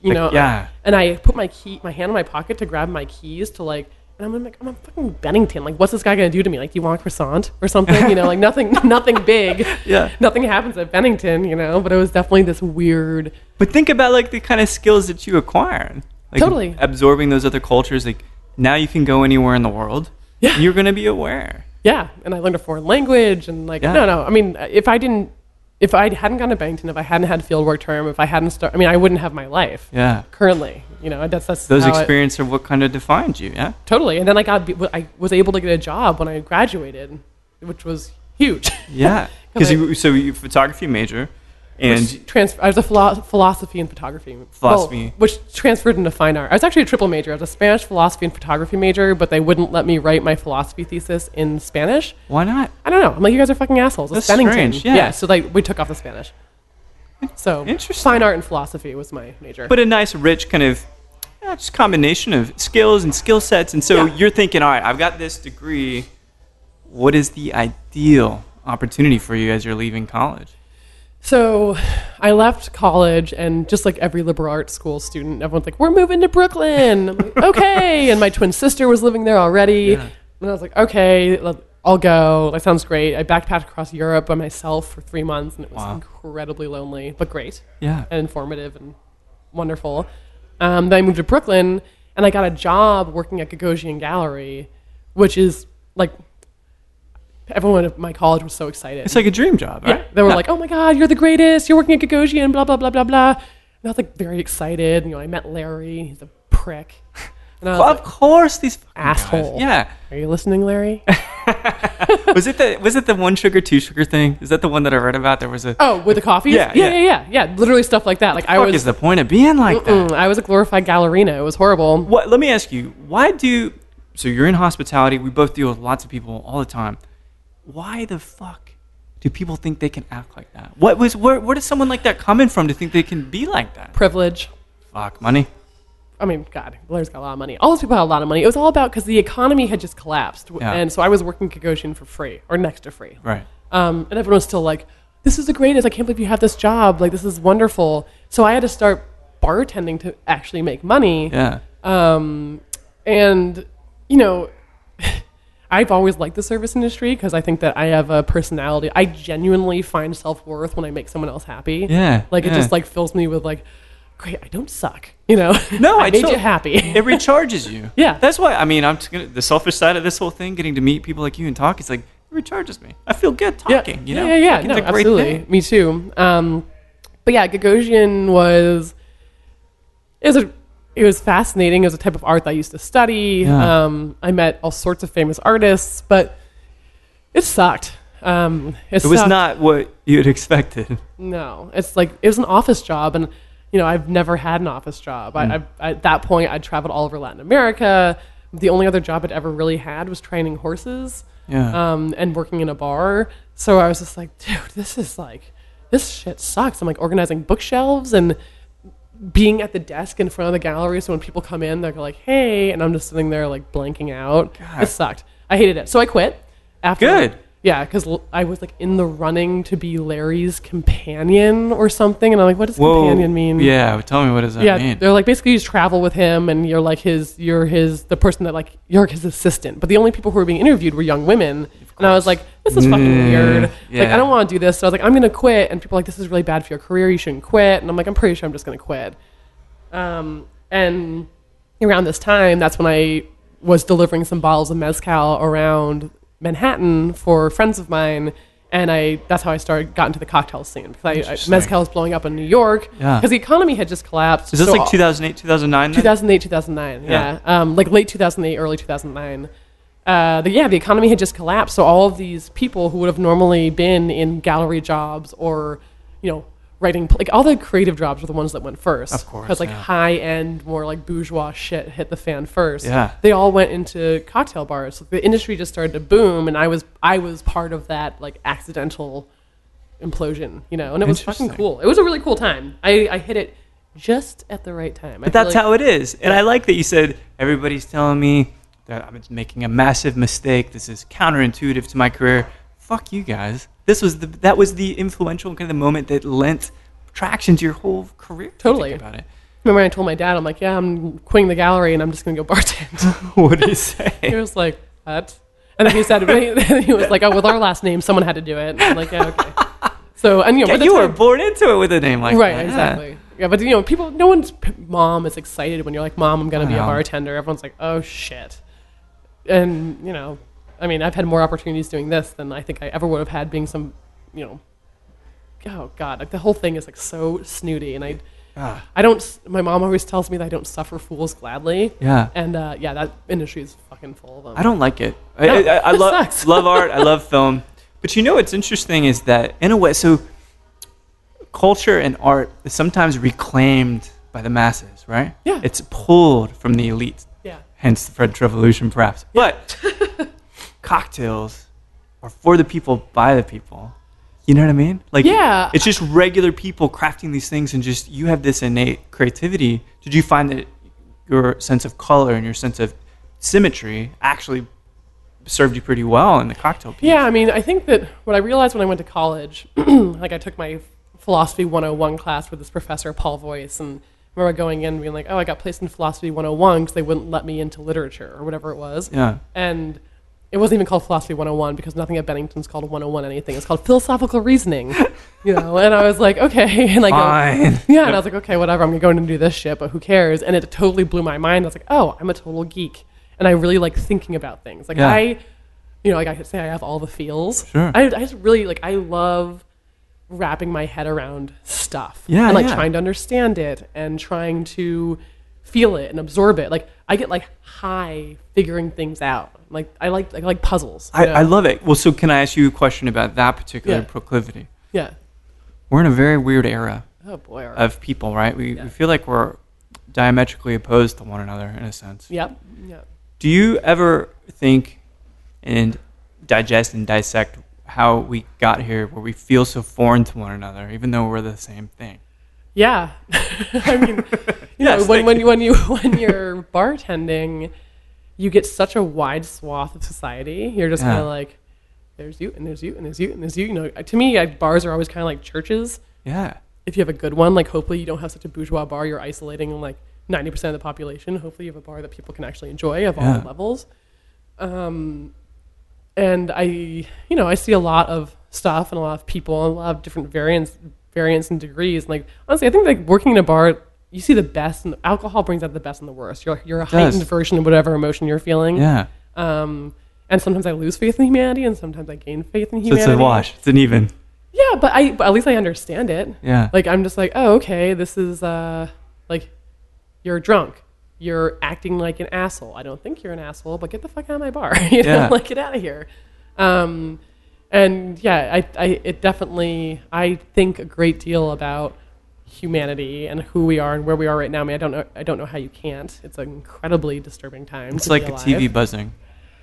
[SPEAKER 2] you
[SPEAKER 3] Like,
[SPEAKER 2] know.
[SPEAKER 3] yeah.
[SPEAKER 2] And I put my key, my hand in my pocket to grab my keys to like. And I'm like, I'm in fucking Bennington. Like, what's this guy gonna do to me? Like, do you want a croissant or something? You know, like nothing, nothing big.
[SPEAKER 3] Yeah.
[SPEAKER 2] Nothing happens at Bennington. You know, but it was definitely this weird.
[SPEAKER 3] But think about like the kind of skills that you acquire. Like
[SPEAKER 2] Totally.
[SPEAKER 3] absorbing those other cultures. Like now you can go anywhere in the world.
[SPEAKER 2] Yeah.
[SPEAKER 3] You're gonna be aware.
[SPEAKER 2] Yeah, and I learned a foreign language, and like,
[SPEAKER 3] Yeah.
[SPEAKER 2] no, no. I mean, if I didn't, if I hadn't gone to Bennington, if I hadn't had field work term, if I hadn't started, I mean, I wouldn't have my life
[SPEAKER 3] Yeah.
[SPEAKER 2] currently. You know, that's that's
[SPEAKER 3] Those experiences are what kind of defined you. Yeah.
[SPEAKER 2] totally. And then I got, I was able to get a job when I graduated, which was huge.
[SPEAKER 3] Yeah. Because you so you photography major, and
[SPEAKER 2] trans- I was a philo- philosophy and photography.
[SPEAKER 3] Philosophy.
[SPEAKER 2] which transferred into fine art. I was actually a triple major. I was a Spanish philosophy and photography major, but they wouldn't let me write my philosophy thesis in Spanish.
[SPEAKER 3] why not?
[SPEAKER 2] I don't know. I'm like, you guys are fucking assholes. It's
[SPEAKER 3] That's
[SPEAKER 2] Bennington.
[SPEAKER 3] strange, yeah.
[SPEAKER 2] So like, we took off the Spanish. So
[SPEAKER 3] Interesting.
[SPEAKER 2] fine art and philosophy was my major.
[SPEAKER 3] But a nice, rich kind of yeah, just combination of skills and skill sets. And so
[SPEAKER 2] Yeah.
[SPEAKER 3] you're thinking, all right, I've got this degree. What is the ideal opportunity for you as you're leaving college?
[SPEAKER 2] So I left college, and just like every liberal arts school student, everyone's like, "We're moving to Brooklyn." Like, okay, and my twin sister was living there already, yeah. and I was like, "Okay, I'll go. That sounds great." I backpacked across Europe by myself for three months, and it was
[SPEAKER 3] Wow.
[SPEAKER 2] incredibly lonely, but great
[SPEAKER 3] Yeah.
[SPEAKER 2] and informative and wonderful. Um, then I moved to Brooklyn, and I got a job working at Gagosian Gallery, which is like everyone at my college was so excited.
[SPEAKER 3] It's like a dream job,
[SPEAKER 2] Yeah,
[SPEAKER 3] right?
[SPEAKER 2] they were like, "Oh my God, you're the greatest! You're working at Gagosian, blah blah blah blah blah." And I was like very excited. You know, I met Larry. He's a prick. And I was
[SPEAKER 3] Well,
[SPEAKER 2] like,
[SPEAKER 3] of course, these
[SPEAKER 2] assholes.
[SPEAKER 3] Yeah.
[SPEAKER 2] "Are you listening, Larry?"
[SPEAKER 3] Was it the was it the one sugar two sugar thing? Is that the one that I read about? There was a.
[SPEAKER 2] oh, with the coffee.
[SPEAKER 3] Yeah,
[SPEAKER 2] yeah,
[SPEAKER 3] yeah.
[SPEAKER 2] yeah, yeah, yeah. Literally stuff like that. Like I
[SPEAKER 3] What
[SPEAKER 2] was,
[SPEAKER 3] is the point of being like that?
[SPEAKER 2] I was a glorified gallerina. It was horrible.
[SPEAKER 3] What? Let me ask you. Why do? So you're in hospitality. We both deal with lots of people all the time. Why the fuck do people think they can act like that? What was? Where? Where does someone like that coming from to think they can be like that?
[SPEAKER 2] Privilege.
[SPEAKER 3] Fuck money.
[SPEAKER 2] I mean, God, Larry's got a lot of money. All those people had a lot of money. It was all about because the economy had just collapsed,
[SPEAKER 3] Yeah.
[SPEAKER 2] and so I was working Gagosian for free or next to free.
[SPEAKER 3] Right.
[SPEAKER 2] Um, and everyone was still like, "This is the greatest! I can't believe you have this job. Like, this is wonderful." So I had to start bartending to actually make money.
[SPEAKER 3] Yeah.
[SPEAKER 2] Um, and you know, I've always liked the service industry because I think that I have a personality. I genuinely find self worth when I make someone else happy.
[SPEAKER 3] Yeah,
[SPEAKER 2] like it just like fills me with like, great, I don't suck. You know,
[SPEAKER 3] No,
[SPEAKER 2] I
[SPEAKER 3] I
[SPEAKER 2] made you happy.
[SPEAKER 3] It recharges you.
[SPEAKER 2] Yeah.
[SPEAKER 3] That's why. I mean, I'm just gonna, the selfish side of this whole thing, getting to meet people like you and talk. It's like it recharges me. I feel good talking. You know.
[SPEAKER 2] Yeah, yeah, yeah. No, absolutely.
[SPEAKER 3] thing.
[SPEAKER 2] Me too. Um, but yeah, Gagosian was it was a, it was fascinating. It was a type of art that I used to study.
[SPEAKER 3] Yeah.
[SPEAKER 2] Um, I met all sorts of famous artists, but it sucked. Um, it,
[SPEAKER 3] It was
[SPEAKER 2] sucked.
[SPEAKER 3] not what you'd expected.
[SPEAKER 2] No, it's like it was an office job, and you know I've never had an office job. I, I, at that point, I traveled all over Latin America. The only other job I'd ever really had was training horses
[SPEAKER 3] Yeah.
[SPEAKER 2] um, and working in a bar. So I was just like, dude, this is like, this shit sucks. I'm like organizing bookshelves and being at the desk in front of the gallery. So when people come in, they're like, hey, and I'm just sitting there like blanking out.
[SPEAKER 3] God.
[SPEAKER 2] It sucked. I hated it. So I quit. After,
[SPEAKER 3] Good.
[SPEAKER 2] Yeah, because I was like in the running to be Larry's companion or something, and I'm like, what does
[SPEAKER 3] Whoa.
[SPEAKER 2] companion mean?
[SPEAKER 3] Yeah, tell me what does that
[SPEAKER 2] yeah,
[SPEAKER 3] mean?
[SPEAKER 2] they're like basically you just travel with him, and you're like his, you're his, the person that like you're his assistant. But the only people who were being interviewed were young women, and I was like, this is fucking
[SPEAKER 3] Mm,
[SPEAKER 2] weird. Like. I don't want to do this, so I was like, I'm gonna quit. And people are like, this is really bad for your career. You shouldn't quit. And I'm like, I'm pretty sure I'm just gonna quit. Um, and around this time, that's when I was delivering some bottles of mezcal around Manhattan for friends of mine. And I, that's how I started, got into the cocktail scene because I, I, mezcal was blowing up in New York
[SPEAKER 3] Yeah.
[SPEAKER 2] because the economy had just collapsed.
[SPEAKER 3] Is this
[SPEAKER 2] So
[SPEAKER 3] like 2008, 2009?
[SPEAKER 2] 2008, 2009.
[SPEAKER 3] Yeah.
[SPEAKER 2] Yeah. Um, like late 2008, early 2009. Uh, the, yeah, the economy had just collapsed. So all of these people who would have normally been in gallery jobs or, you know, writing, like all the creative jobs were the ones that went first.
[SPEAKER 3] Of course,
[SPEAKER 2] Because like
[SPEAKER 3] yeah.
[SPEAKER 2] high end, more like bourgeois shit hit the fan first.
[SPEAKER 3] Yeah.
[SPEAKER 2] They all went into cocktail bars. So the industry just started to boom, and I was I was part of that like accidental implosion, you know, and it was fucking cool. It was a really cool time. I, I hit it just at the right time.
[SPEAKER 3] But that's how it is. And I like that you said everybody's telling me that I'm making a massive mistake. This is counterintuitive to my career. Fuck you guys. This was the that was the influential kind of the moment that lent traction to your whole career.
[SPEAKER 2] Totally.
[SPEAKER 3] About it.
[SPEAKER 2] Remember, I told my dad, I'm like, yeah, I'm quitting the gallery and I'm just going to go bartend.
[SPEAKER 3] what did he say?
[SPEAKER 2] he was like, what? And then he said, he was like, oh, with our last name, someone had to do it. I'm like, yeah, okay. So, and you know,
[SPEAKER 3] Yeah, you were born into it with a name like
[SPEAKER 2] right,
[SPEAKER 3] that.
[SPEAKER 2] exactly. Yeah, but you know, people, no one's mom is excited when you're like, mom, I'm going to be a bartender. Everyone's like, oh shit. And, you know, I mean, I've had more opportunities doing this than I think I ever would have had being some, you know, oh God, like the whole thing is like so snooty. And I,
[SPEAKER 3] Ah,
[SPEAKER 2] I don't, my mom always tells me that I don't suffer fools gladly.
[SPEAKER 3] yeah.
[SPEAKER 2] And uh, yeah, that industry is fucking full of them.
[SPEAKER 3] I don't like it. I,
[SPEAKER 2] No,
[SPEAKER 3] I, I, I love love art. I love film. But you know what's interesting is that in a way, so culture and art is sometimes reclaimed by the masses, right?
[SPEAKER 2] Yeah.
[SPEAKER 3] It's pulled from the elite. Hence the French Revolution, perhaps. But cocktails are for the people, by the people. You know what I mean? Like,
[SPEAKER 2] Yeah.
[SPEAKER 3] it's just regular people crafting these things, and just you have this innate creativity. Did you find that your sense of color and your sense of symmetry actually served you pretty well in the cocktail piece?
[SPEAKER 2] Yeah, I mean, I think that what I realized when I went to college, like I took my philosophy 101 class with this professor, Paul Voice, and I remember going in and being like, oh, I got placed in philosophy 101 because they wouldn't let me into literature or whatever it was.
[SPEAKER 3] Yeah.
[SPEAKER 2] And it wasn't even called philosophy 101 because nothing at Bennington's called 101 anything. It's called philosophical reasoning, you know. And I was like, okay, and
[SPEAKER 3] Fine.
[SPEAKER 2] yeah, and I was like, okay, whatever. I'm gonna go in and do this shit, but who cares? And it totally blew my mind. I was like, oh, I'm a total geek, and I really like thinking about things. Like
[SPEAKER 3] Yeah.
[SPEAKER 2] I, you know, like I could say I have all the feels.
[SPEAKER 3] Sure.
[SPEAKER 2] I, I just really like. I love wrapping my head around stuff.
[SPEAKER 3] Yeah,
[SPEAKER 2] And like
[SPEAKER 3] yeah.
[SPEAKER 2] trying to understand it and trying to feel it and absorb it. Like I get like high figuring things out. Like I like I like puzzles.
[SPEAKER 3] I. I love it. Well, so can I ask you a question about that particular
[SPEAKER 2] Yeah.
[SPEAKER 3] proclivity?
[SPEAKER 2] Yeah.
[SPEAKER 3] We're in a very weird era
[SPEAKER 2] Oh boy. right.
[SPEAKER 3] of people, right? We,
[SPEAKER 2] Yeah.
[SPEAKER 3] we feel like we're diametrically opposed to one another in a sense.
[SPEAKER 2] Yep. Yep.
[SPEAKER 3] Do you ever think and digest and dissect how we got here where we feel so foreign to one another, even though we're the same thing?
[SPEAKER 2] Yeah, I mean, you
[SPEAKER 3] Yes,
[SPEAKER 2] know, when when you when you when you're bartending, you get such a wide swath of society. You're just
[SPEAKER 3] Yeah.
[SPEAKER 2] kind of like, there's you and there's you and there's you and there's you. You know, to me, I, bars are always kind of like churches.
[SPEAKER 3] Yeah.
[SPEAKER 2] If you have a good one, like hopefully you don't have such a bourgeois bar. You're isolating like ninety percent of the population. Hopefully you have a bar that people can actually enjoy of all
[SPEAKER 3] Yeah.
[SPEAKER 2] the levels. Um, and I, you know, I see a lot of stuff and a lot of people and a lot of different variants, variants and degrees. And like honestly, I think like working in a bar, you see the best, and alcohol brings out the best and the worst. You're you're a heightened version of whatever emotion you're feeling.
[SPEAKER 3] Yeah.
[SPEAKER 2] Um, and sometimes I lose faith in humanity, and sometimes I gain faith in
[SPEAKER 3] So
[SPEAKER 2] humanity.
[SPEAKER 3] it's a wash. It's an even.
[SPEAKER 2] Yeah, but I, but at least I understand it.
[SPEAKER 3] Yeah.
[SPEAKER 2] Like I'm just like, oh, okay, this is uh, like you're drunk. You're acting like an asshole. I don't think you're an asshole, but get the fuck out of my bar. you know,
[SPEAKER 3] Yeah.
[SPEAKER 2] like get out of here. Um, and yeah, I, I, it definitely, I think a great deal about humanity and who we are and where we are right now. I mean, I don't know, I don't know how you can't. It's an incredibly disturbing time.
[SPEAKER 3] It's like a. TV buzzing.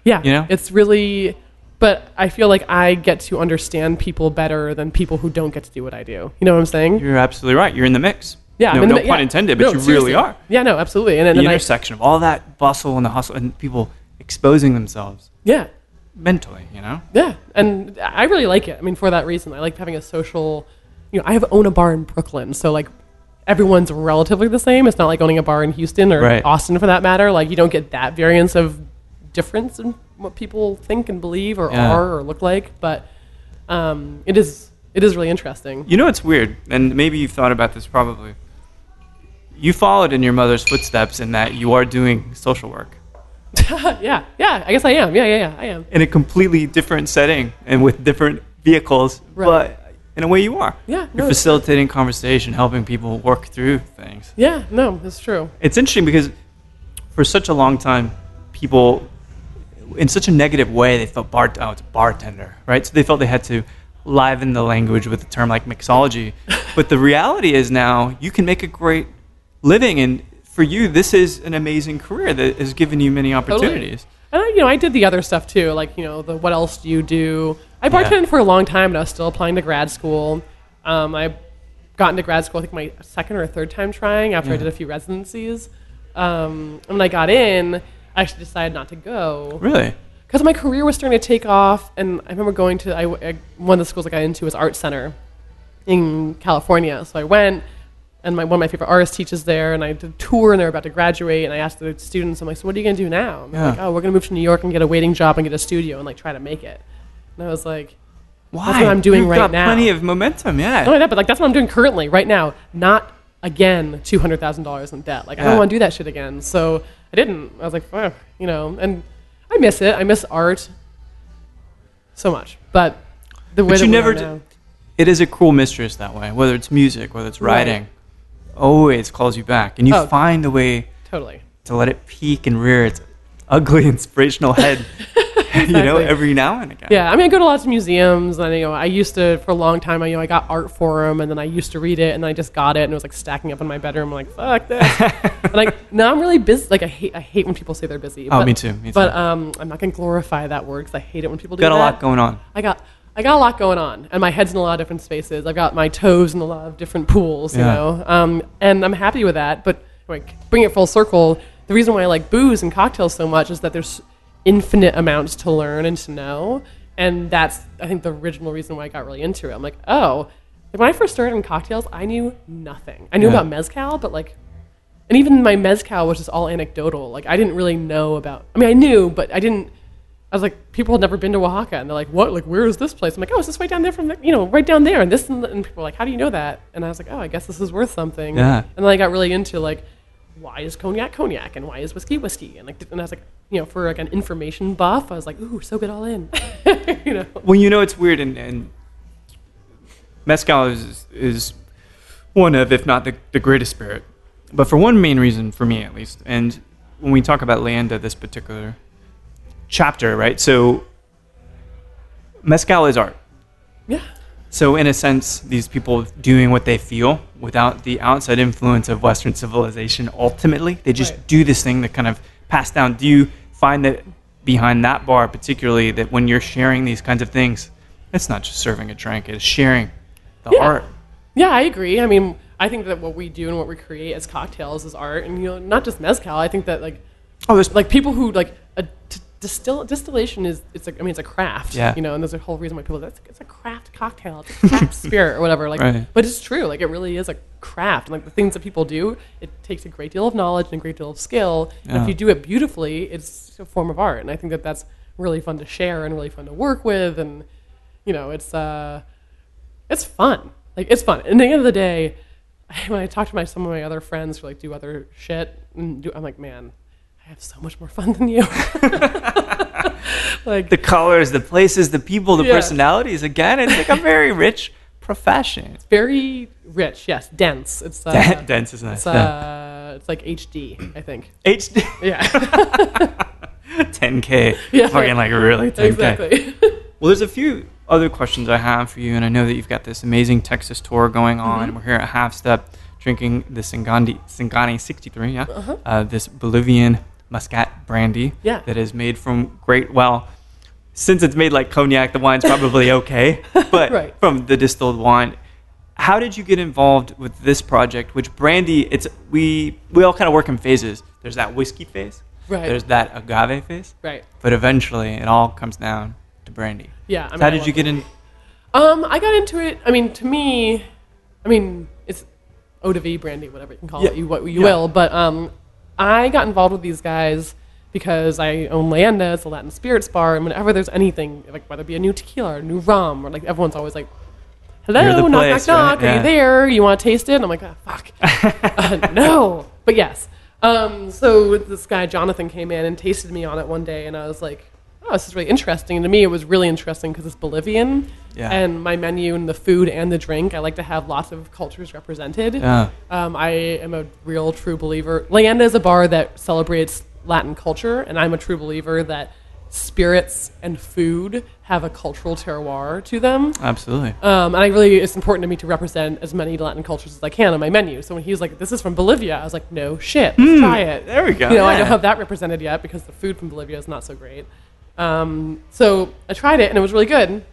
[SPEAKER 2] Yeah,
[SPEAKER 3] you know?
[SPEAKER 2] it's really. But I feel like I get to understand people better than people who don't get to do what I do. You know what I'm saying?
[SPEAKER 3] You're absolutely right. You're in the mix.
[SPEAKER 2] Yeah,
[SPEAKER 3] No,
[SPEAKER 2] I'm in
[SPEAKER 3] no
[SPEAKER 2] the-
[SPEAKER 3] pun
[SPEAKER 2] yeah.
[SPEAKER 3] intended, but
[SPEAKER 2] No,
[SPEAKER 3] you really are.
[SPEAKER 2] Yeah, no, absolutely. And, and
[SPEAKER 3] the
[SPEAKER 2] I,
[SPEAKER 3] intersection of all that bustle and the hustle and people exposing themselves.
[SPEAKER 2] yeah,
[SPEAKER 3] mentally, you know?
[SPEAKER 2] Yeah, and I really like it. I mean, for that reason, I like having a social. You know, I have own a bar in Brooklyn, so like everyone's relatively the same. It's not like owning a bar in Houston or
[SPEAKER 3] Right.
[SPEAKER 2] Austin for that matter. Like you don't get that variance of difference in what people think and believe or
[SPEAKER 3] Yeah.
[SPEAKER 2] are or look like. But um, it is it is really interesting.
[SPEAKER 3] You know it's weird, and maybe you've thought about this probably. You followed in your mother's footsteps in that you are doing social work
[SPEAKER 2] yeah, yeah. I guess I am. Yeah, yeah, yeah. I am.
[SPEAKER 3] in a completely different setting and with different vehicles,
[SPEAKER 2] Right.
[SPEAKER 3] but in a way you are.
[SPEAKER 2] Yeah,
[SPEAKER 3] You're
[SPEAKER 2] no,
[SPEAKER 3] facilitating conversation, helping people work through things.
[SPEAKER 2] Yeah, no, it's true.
[SPEAKER 3] It's interesting because for such a long time, people, in such a negative way, they felt bar, oh, it's bartender, right? So they felt they had to liven the language with a term like mixology. but the reality is now you can make a great living, and for you, this is an amazing career that has given you many opportunities.
[SPEAKER 2] And I, you know, I did the other stuff too, like you know, the what else do you do? I
[SPEAKER 3] Yeah.
[SPEAKER 2] bartended for a long time, and I was still applying to grad school. Um, I got into grad school, I think my second or third time trying after I did a few residencies. Um, and when I got in, I actually decided not to go
[SPEAKER 3] Really?
[SPEAKER 2] because my career was starting to take off. And I remember going to I, I, one of the schools I got into was Art Center in California. So I went, and my, one of my favorite artists teaches there, and I did a tour, and they were about to graduate. And I asked the students, I'm like, so what are you going to do now? And they're
[SPEAKER 3] Yeah.
[SPEAKER 2] like, oh, we're going to move to New York and get a waiting job and get a studio and like try to make it. And I was like,
[SPEAKER 3] Why?
[SPEAKER 2] what I'm doing
[SPEAKER 3] You've
[SPEAKER 2] right
[SPEAKER 3] got
[SPEAKER 2] now.
[SPEAKER 3] plenty of momentum, yeah.
[SPEAKER 2] not only that, but like that's what I'm doing currently, right now. Not again two hundred thousand dollars in debt. Like I
[SPEAKER 3] Yeah.
[SPEAKER 2] don't want to do that shit again. So I didn't. I was like, "Fuck," you know, and I miss it. I miss art so much, but the way
[SPEAKER 3] But
[SPEAKER 2] that
[SPEAKER 3] you
[SPEAKER 2] we
[SPEAKER 3] never
[SPEAKER 2] are
[SPEAKER 3] d-
[SPEAKER 2] now-
[SPEAKER 3] it is a cruel mistress that way. Whether it's music, whether it's
[SPEAKER 2] Right.
[SPEAKER 3] writing, always calls you back, and you
[SPEAKER 2] Oh.
[SPEAKER 3] find a way
[SPEAKER 2] totally.
[SPEAKER 3] to let it peek and rear its ugly inspirational head. you know, every now and again.
[SPEAKER 2] Yeah, I mean, I go to lots of museums, and you know, I used to for a long time. I you know, I got Artforum, and then I used to read it, and then I just got it, and it was like stacking up in my bedroom. I'm like, fuck this. and like now I'm really busy. Like I hate, I hate when people say they're busy.
[SPEAKER 3] Oh,
[SPEAKER 2] but,
[SPEAKER 3] me too, me
[SPEAKER 2] But um, I'm not gonna glorify that word because I hate it when people do that.
[SPEAKER 3] Got a
[SPEAKER 2] that.
[SPEAKER 3] lot going on.
[SPEAKER 2] I got I got a lot going on, and my head's in a lot of different spaces. I've got my toes in a lot of different pools, you
[SPEAKER 3] Yeah.
[SPEAKER 2] know, um, and I'm happy with that. But like, bring it full circle. The reason why I like booze and cocktails so much is that there's infinite amounts to learn and to know, and that's I think the original reason why I got really into it. I'm like, oh, like when I first started in cocktails, I knew nothing. I knew
[SPEAKER 3] Yeah.
[SPEAKER 2] about mezcal, but like and even my mezcal was just all anecdotal. Like I didn't really know about. I mean, I knew, but I didn't. I was like, people had never been to Oaxaca, and they're like, "What? Like, where is this place?" I'm like, "Oh, it's just right down there from, the, you know, right down there." And this, and, and people were like, "How do you know that?" And I was like, "Oh, I guess this is worth something."
[SPEAKER 3] Yeah.
[SPEAKER 2] And then I got really into like, why is cognac cognac, and why is whiskey whiskey, and like, and I was like, you know, for like an information buff, I was like, "Ooh, soak it all in," you know.
[SPEAKER 3] Well, you know, it's weird, and, and mezcal is is one of, if not the, the greatest spirit, but for one main reason, for me at least. And when we talk about Leyenda, this particular chapter, right? So mezcal is art.
[SPEAKER 2] Yeah.
[SPEAKER 3] So, in a sense, these people doing what they feel without the outside influence of Western civilization, ultimately, they just
[SPEAKER 2] Right.
[SPEAKER 3] do this thing that kind of pass down. Do you find that behind that bar, particularly, that when you're sharing these kinds of things, it's not just serving a drink, it's sharing the
[SPEAKER 2] Yeah.
[SPEAKER 3] art?
[SPEAKER 2] Yeah, I agree. I mean, I think that what we do and what we create as cocktails is art, and you know, not just mezcal. I think that like
[SPEAKER 3] Oh, there's
[SPEAKER 2] like people who like a t- distill distillation is it's a, I mean it's a craft
[SPEAKER 3] Yeah.
[SPEAKER 2] you know and there's a whole reason why people that's it's a craft cocktail it's a craft spirit or whatever like
[SPEAKER 3] Right.
[SPEAKER 2] but it's true like it really is a craft and like the things that people do it takes a great deal of knowledge and a great deal of skill and if you do it beautifully it's a form of art and I think that that's really fun to share and really fun to work with and you know it's uh it's fun like it's fun and at the end of the day when I talk to my some of my other friends who like do other shit and do, I'm like man have so much more fun than you. like,
[SPEAKER 3] the colors, the places, the people, the
[SPEAKER 2] Yeah.
[SPEAKER 3] personalities. Again, it's like a very rich profession.
[SPEAKER 2] It's very rich, yes, dense. It's uh,
[SPEAKER 3] Den- dense is nice.
[SPEAKER 2] It's, uh, it's like HD, I think.
[SPEAKER 3] HD
[SPEAKER 2] Yeah,
[SPEAKER 3] 10K.
[SPEAKER 2] Yeah.
[SPEAKER 3] Fucking like really 10K.
[SPEAKER 2] exactly.
[SPEAKER 3] Well, there's a few other questions I have for you, and I know that you've got this amazing Texas tour going on.
[SPEAKER 2] Mm-hmm.
[SPEAKER 3] We're here at Half Step drinking the Singani, Singani 63, yeah?
[SPEAKER 2] Uh-huh.
[SPEAKER 3] Uh, this Bolivian Muscat brandy
[SPEAKER 2] Yeah.
[SPEAKER 3] that is made from great, well, since it's made like cognac, the wine's probably okay, but
[SPEAKER 2] Right.
[SPEAKER 3] from the distilled wine. How did you get involved with this project? Which brandy? It's we we all kind of work in phases. There's that whiskey phase,
[SPEAKER 2] Right.
[SPEAKER 3] There's that agave phase,
[SPEAKER 2] Right.
[SPEAKER 3] but eventually it all comes down to brandy.
[SPEAKER 2] Yeah. I mean,
[SPEAKER 3] how did you get in?
[SPEAKER 2] Um, I got into it. I mean, to me, I mean, it's eau de vie brandy, whatever you can call
[SPEAKER 3] Yeah.
[SPEAKER 2] it, you what you
[SPEAKER 3] Yeah.
[SPEAKER 2] will. But um, I got involved with these guys because I own Leyenda, it's a Latin spirits bar, and whenever there's anything, like whether it be a new tequila or a new rum, or like everyone's always like, "Hello, knock,
[SPEAKER 3] place,
[SPEAKER 2] knock, knock,
[SPEAKER 3] right?
[SPEAKER 2] are you there? You want to taste it?" And I'm like, "Ah, fuck, uh, no." But yes. Um, so this guy Jonathan came in and tasted me on it one day, and I was like, "Oh, this is really interesting." And to me, it was really interesting because it's Bolivian,
[SPEAKER 3] Yeah.
[SPEAKER 2] and my menu and the food and the drink, I like to have lots of cultures represented.
[SPEAKER 3] Yeah.
[SPEAKER 2] Um, I am a real true believer. Leyenda is a bar that celebrates Latin culture, and I'm a true believer that spirits and food have a cultural terroir to them.
[SPEAKER 3] Absolutely.
[SPEAKER 2] Um, and I really, it's important to me to represent as many Latin cultures as I can on my menu. So when he was like, "This is from Bolivia," I was like, "No shit, let's try it."
[SPEAKER 3] There we go.
[SPEAKER 2] You know, I don't have that represented yet because the food from Bolivia is not so great. Um, so I tried it and it was really good.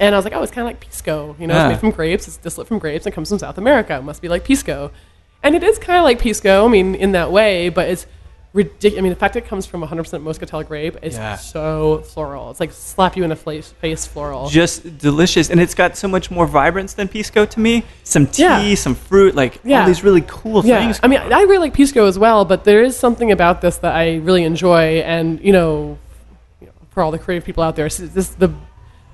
[SPEAKER 2] And I was like, oh, it's kind of like pisco. You know,
[SPEAKER 3] Yeah.
[SPEAKER 2] it's made from grapes. It's distillate from grapes and comes from South America. It must be like pisco. And it is kind of like pisco, I mean, in that way, but it's ridiculous. I mean, the fact it comes from 100% Moscatel grape is
[SPEAKER 3] Yeah.
[SPEAKER 2] so floral. It's like slap you in the face, floral.
[SPEAKER 3] Just delicious, and it's got so much more vibrance than pisco to me. Some tea,
[SPEAKER 2] Yeah.
[SPEAKER 3] some fruit, like all these really cool
[SPEAKER 2] Yeah,
[SPEAKER 3] things.
[SPEAKER 2] I mean, I really like pisco as well, but there is something about this that I really enjoy, and you know, for all the creative people out there, this the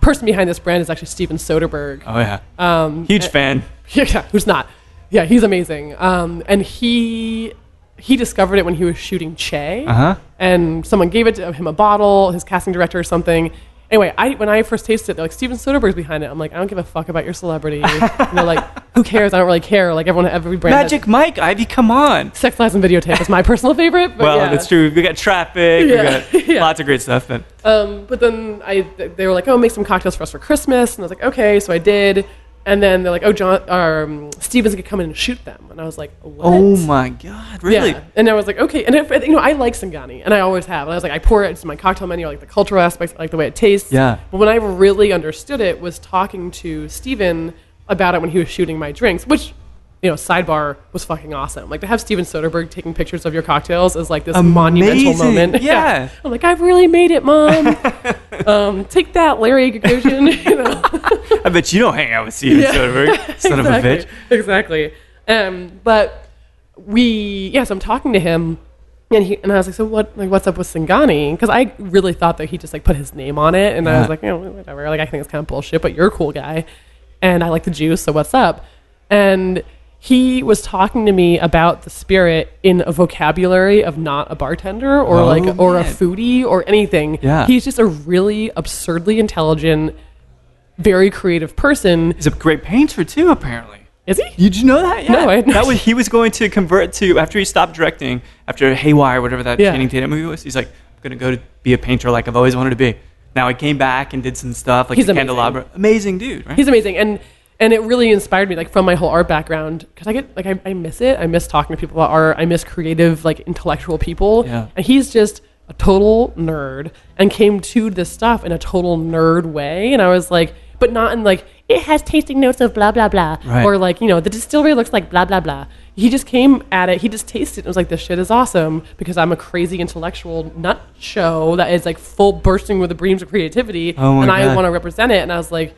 [SPEAKER 2] person behind this brand is actually Steven Soderbergh.
[SPEAKER 3] oh yeah,
[SPEAKER 2] Um,
[SPEAKER 3] huge fan.
[SPEAKER 2] yeah, who's not? Yeah, he's amazing. Um, and he he discovered it when he was shooting Che,
[SPEAKER 3] Uh huh.
[SPEAKER 2] and someone gave it to him a bottle, his casting director or something. Anyway, I when I first tasted it, they're like Steven Soderbergh's behind it. I'm like, I don't give a fuck about your celebrity. and they're like, who cares? I don't really care. Like everyone, every brand. has-
[SPEAKER 3] Magic Mike, Ivy, come on.
[SPEAKER 2] Sex Lies and Videotape is my personal favorite. But
[SPEAKER 3] well,
[SPEAKER 2] yeah.
[SPEAKER 3] that's true. We got traffic.
[SPEAKER 2] Yeah.
[SPEAKER 3] We got
[SPEAKER 2] Yeah.
[SPEAKER 3] lots of great stuff. But
[SPEAKER 2] Um, but then I, they were like, "Oh, make some cocktails for us for Christmas," and I was like, "Okay." So I did, and then they're like, "Oh, John, um, Steven's gonna come in and shoot them," and I was like, "What?"
[SPEAKER 3] oh my god, really?
[SPEAKER 2] Yeah. And I was like, okay. And if, you know, I like Singani, and I always have. And I was like, I pour it into my cocktail menu. Like the cultural aspects, like the way it tastes.
[SPEAKER 3] Yeah.
[SPEAKER 2] But when I really understood it was talking to Steven about it when he was shooting my drinks, which, you know, sidebar was fucking awesome. Like to have Steven Soderbergh taking pictures of your cocktails is like this monumental moment.
[SPEAKER 3] Yeah.
[SPEAKER 2] I'm like, I've really made it, mom. um, take that, Larry Gagosian. you know.
[SPEAKER 3] I bet you don't hang out with Steven
[SPEAKER 2] Yeah.
[SPEAKER 3] Soderbergh, son of a bitch.
[SPEAKER 2] Exactly. Um, but we, yes, I'm talking to him, and he and I was like, so what? Like, what's up with Singani? Because I really thought that he just like put his name on it, and I was like, you know, whatever. Like, I think it's kind of bullshit, but you're a cool guy, and I like the juice, so what's up? And he was talking to me about the spirit in a vocabulary of not a bartender or
[SPEAKER 3] Oh,
[SPEAKER 2] like or a foodie or anything.
[SPEAKER 3] Yeah.
[SPEAKER 2] He's just a really absurdly intelligent, very creative person.
[SPEAKER 3] He's a great painter too, apparently.
[SPEAKER 2] Is he?
[SPEAKER 3] Did you know that? Yeah.
[SPEAKER 2] No, I
[SPEAKER 3] that was he was going to convert to after he stopped directing after Haywire, whatever that
[SPEAKER 2] Yeah.
[SPEAKER 3] Channing Tatum movie was. He's like, I'm gonna go to be a painter like I've always wanted to be. Now he came back and did some stuff like
[SPEAKER 2] He's
[SPEAKER 3] the
[SPEAKER 2] amazing.
[SPEAKER 3] candelabra. Amazing dude, right?
[SPEAKER 2] He's amazing, and and it really inspired me, like from my whole art background, because I get like I, I miss it. I miss talking to people about art. I miss creative, like intellectual people.
[SPEAKER 3] Yeah.
[SPEAKER 2] And he's just a total nerd, and came to this stuff in a total nerd way. And I was like, but not in like it has tasting notes of blah blah blah,
[SPEAKER 3] Right.
[SPEAKER 2] or like you know the distillery looks like blah blah blah. He just came at it. He just tasted it and was like, "This shit is awesome," because I'm a crazy intellectual nut show that is like full bursting with the beams of creativity,
[SPEAKER 3] Oh
[SPEAKER 2] and I want to represent it. And I was like,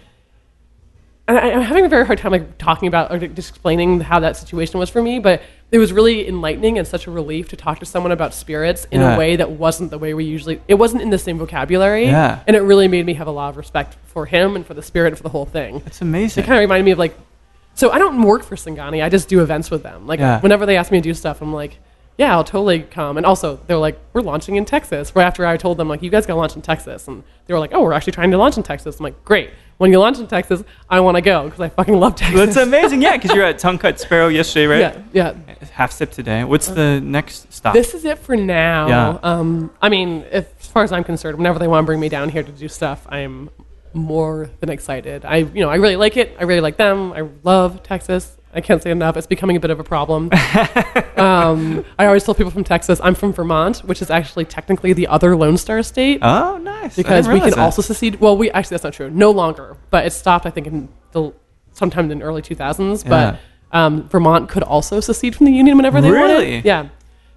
[SPEAKER 2] I, I'm having a very hard time like talking about or just explaining how that situation was for me, but it was really enlightening and such a relief to talk to someone about spirits in
[SPEAKER 3] Yeah.
[SPEAKER 2] a way that wasn't the way we usually. It wasn't in the same vocabulary,
[SPEAKER 3] Yeah.
[SPEAKER 2] and it really made me have a lot of respect for him and for the spirit and for the whole thing.
[SPEAKER 3] It's amazing.
[SPEAKER 2] It kind of reminded me of like, so I don't work for Singani. I just do events with them. Like
[SPEAKER 3] Yeah.
[SPEAKER 2] whenever they ask me to do stuff, I'm like, yeah, I'll totally come. And also, they're like, we're launching in Texas. Right after I told them like, you guys got to launch in Texas, and they were like, oh, we're actually trying to launch in Texas. I'm like, great. When you launch in Texas, I want to go because I fucking love Texas.
[SPEAKER 3] That's amazing. Yeah, because you're at Tongue Cut Sparrow yesterday, right?
[SPEAKER 2] Yeah, yeah.
[SPEAKER 3] Half Step today. What's the next stop?
[SPEAKER 2] This is it for now.
[SPEAKER 3] Yeah.
[SPEAKER 2] Um, I mean, if, as far as I'm concerned, whenever they want to bring me down here to do stuff, I'm more than excited. I, you know, I really like it. I really like them. I love Texas. I can't say enough. It's becoming a bit of a problem. um, I always tell people from Texas, I'm from Vermont, which is actually technically the other Lone Star state
[SPEAKER 3] oh, nice.
[SPEAKER 2] Because we can
[SPEAKER 3] that.
[SPEAKER 2] also secede. Well, we actually that's not true. No longer, but it stopped. I think in the sometime in the early 2000s.
[SPEAKER 3] Yeah.
[SPEAKER 2] But um, Vermont could also secede from the union whenever they
[SPEAKER 3] Really?
[SPEAKER 2] wanted. Yeah.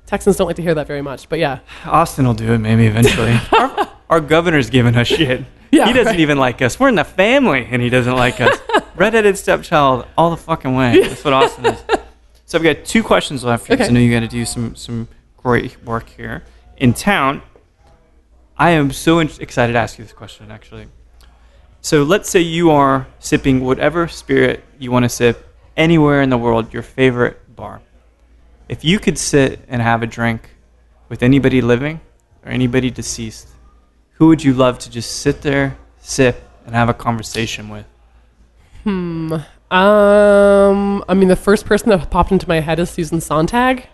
[SPEAKER 2] Texans don't like to hear that very much, but yeah.
[SPEAKER 3] Austin will do it maybe eventually. our, our governor's giving us shit.
[SPEAKER 2] Yeah,
[SPEAKER 3] he doesn't
[SPEAKER 2] right.
[SPEAKER 3] even like us. We're in the family, and he doesn't like us. Redheaded stepchild, all the fucking way. That's what Austin is. So I've got two questions left for you.
[SPEAKER 2] Okay.
[SPEAKER 3] I know you got to do some some great work here in town. I am so in- excited to ask you this question, actually. So let's say you are sipping whatever spirit you want to sip anywhere in the world, your favorite bar. If you could sit and have a drink with anybody living or anybody deceased, who would you love to just sit there, sip, and have a conversation with? Hmm.
[SPEAKER 2] Um, I mean, the first person that popped into my head is Susan Sontag.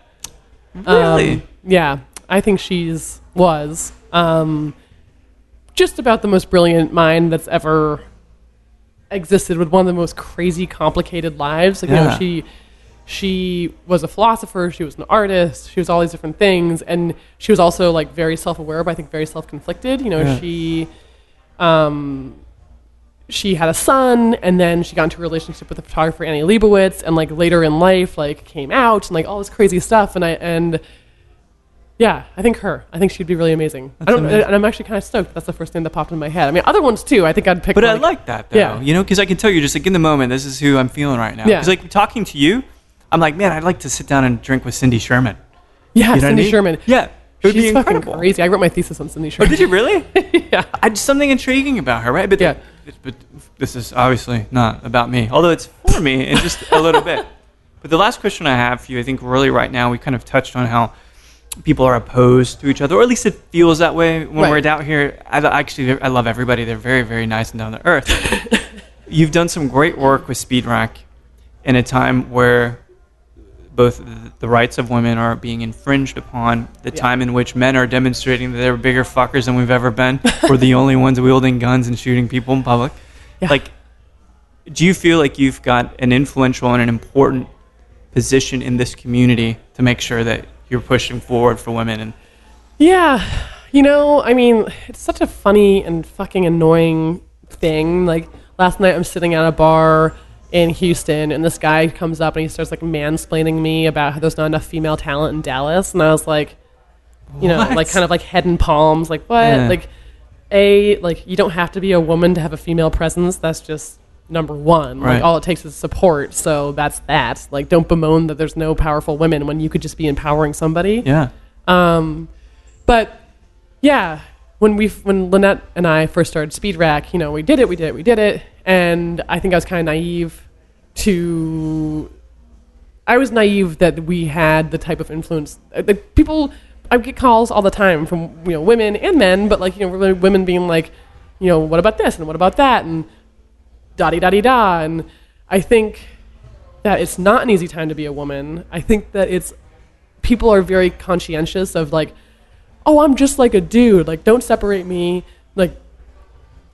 [SPEAKER 3] Really?
[SPEAKER 2] Um, yeah, I think she's was um, just about the most brilliant mind that's ever existed with one of the most crazy, complicated lives. Like, you
[SPEAKER 3] Yeah.
[SPEAKER 2] know, she she was a philosopher, she was an artist, she was all these different things, and she was also like very self-aware, but I think very self-conflicted. You know,
[SPEAKER 3] Yeah.
[SPEAKER 2] she um, she had a son and then she got into a relationship with the photographer Annie Leibovitz and like later in life like came out and like all this crazy stuff and I and yeah, I think her. I think she'd be really amazing. I don't
[SPEAKER 3] amazing.
[SPEAKER 2] and I'm actually kind of stoked. That's the first thing that popped in my head. I mean, other ones too. I think I'd pick
[SPEAKER 3] But I
[SPEAKER 2] like,
[SPEAKER 3] like that though.
[SPEAKER 2] Yeah.
[SPEAKER 3] You know, because I can tell you're just like in the moment. This is who I'm feeling right now.
[SPEAKER 2] Yeah.
[SPEAKER 3] Because like talking to you, I'm like, man, I'd like to sit down and drink with Cindy Sherman.
[SPEAKER 2] yeah,
[SPEAKER 3] You know what I
[SPEAKER 2] Cindy
[SPEAKER 3] mean?
[SPEAKER 2] Sherman.
[SPEAKER 3] Yeah, it would
[SPEAKER 2] She's
[SPEAKER 3] be
[SPEAKER 2] fucking
[SPEAKER 3] incredible.
[SPEAKER 2] crazy. I wrote my thesis on Cindy Sherman.
[SPEAKER 3] Oh, did you really?
[SPEAKER 2] yeah.
[SPEAKER 3] I just something intriguing about her, right? But
[SPEAKER 2] Yeah.
[SPEAKER 3] but this is obviously not about me, although it's for me in just a little bit. But the last question I have for you, I think really right now we kind of touched on how people are opposed to each other, or at least it feels that way when
[SPEAKER 2] Right.
[SPEAKER 3] we're down here. I actually I love everybody; they're very very nice and down to earth. You've done some great work with Speed Rack in a time where both the rights of women are being infringed upon, the
[SPEAKER 2] Yeah.
[SPEAKER 3] time in which men are demonstrating that they're bigger fuckers than we've ever been. We're the only ones wielding guns and shooting people in public.
[SPEAKER 2] Yeah.
[SPEAKER 3] Like, do you feel like you've got an influential and an important position in this community to make sure that you're pushing forward for women? And
[SPEAKER 2] Yeah, you know, I mean, it's such a funny and fucking annoying thing. Like last night, I'm sitting at a bar in Houston, and this guy comes up and he starts like mansplaining me about how there's not enough female talent in Dallas, and I was like, you know,
[SPEAKER 3] What?
[SPEAKER 2] like kind of like head and palms, like what?
[SPEAKER 3] Yeah.
[SPEAKER 2] Like, a like you don't have to be a woman to have a female presence. That's just number one.
[SPEAKER 3] Right.
[SPEAKER 2] Like all it takes is support. So that's that. Like don't bemoan that there's no powerful women when you could just be empowering somebody.
[SPEAKER 3] yeah,
[SPEAKER 2] Um, but yeah, when we when Lynnette and I first started Speed Rack, you know, we did it, we did it, we did it, and I think I was kind of naive to. I was naive that we had the type of influence. Uh, like people, I get calls all the time from you know women and men, but like you know women being like, you know, what about this and what about that and da di da di da, and I think that it's not an easy time to be a woman. I think that it's people are very conscientious of like, oh, I'm just like a dude. Like, don't separate me. Like,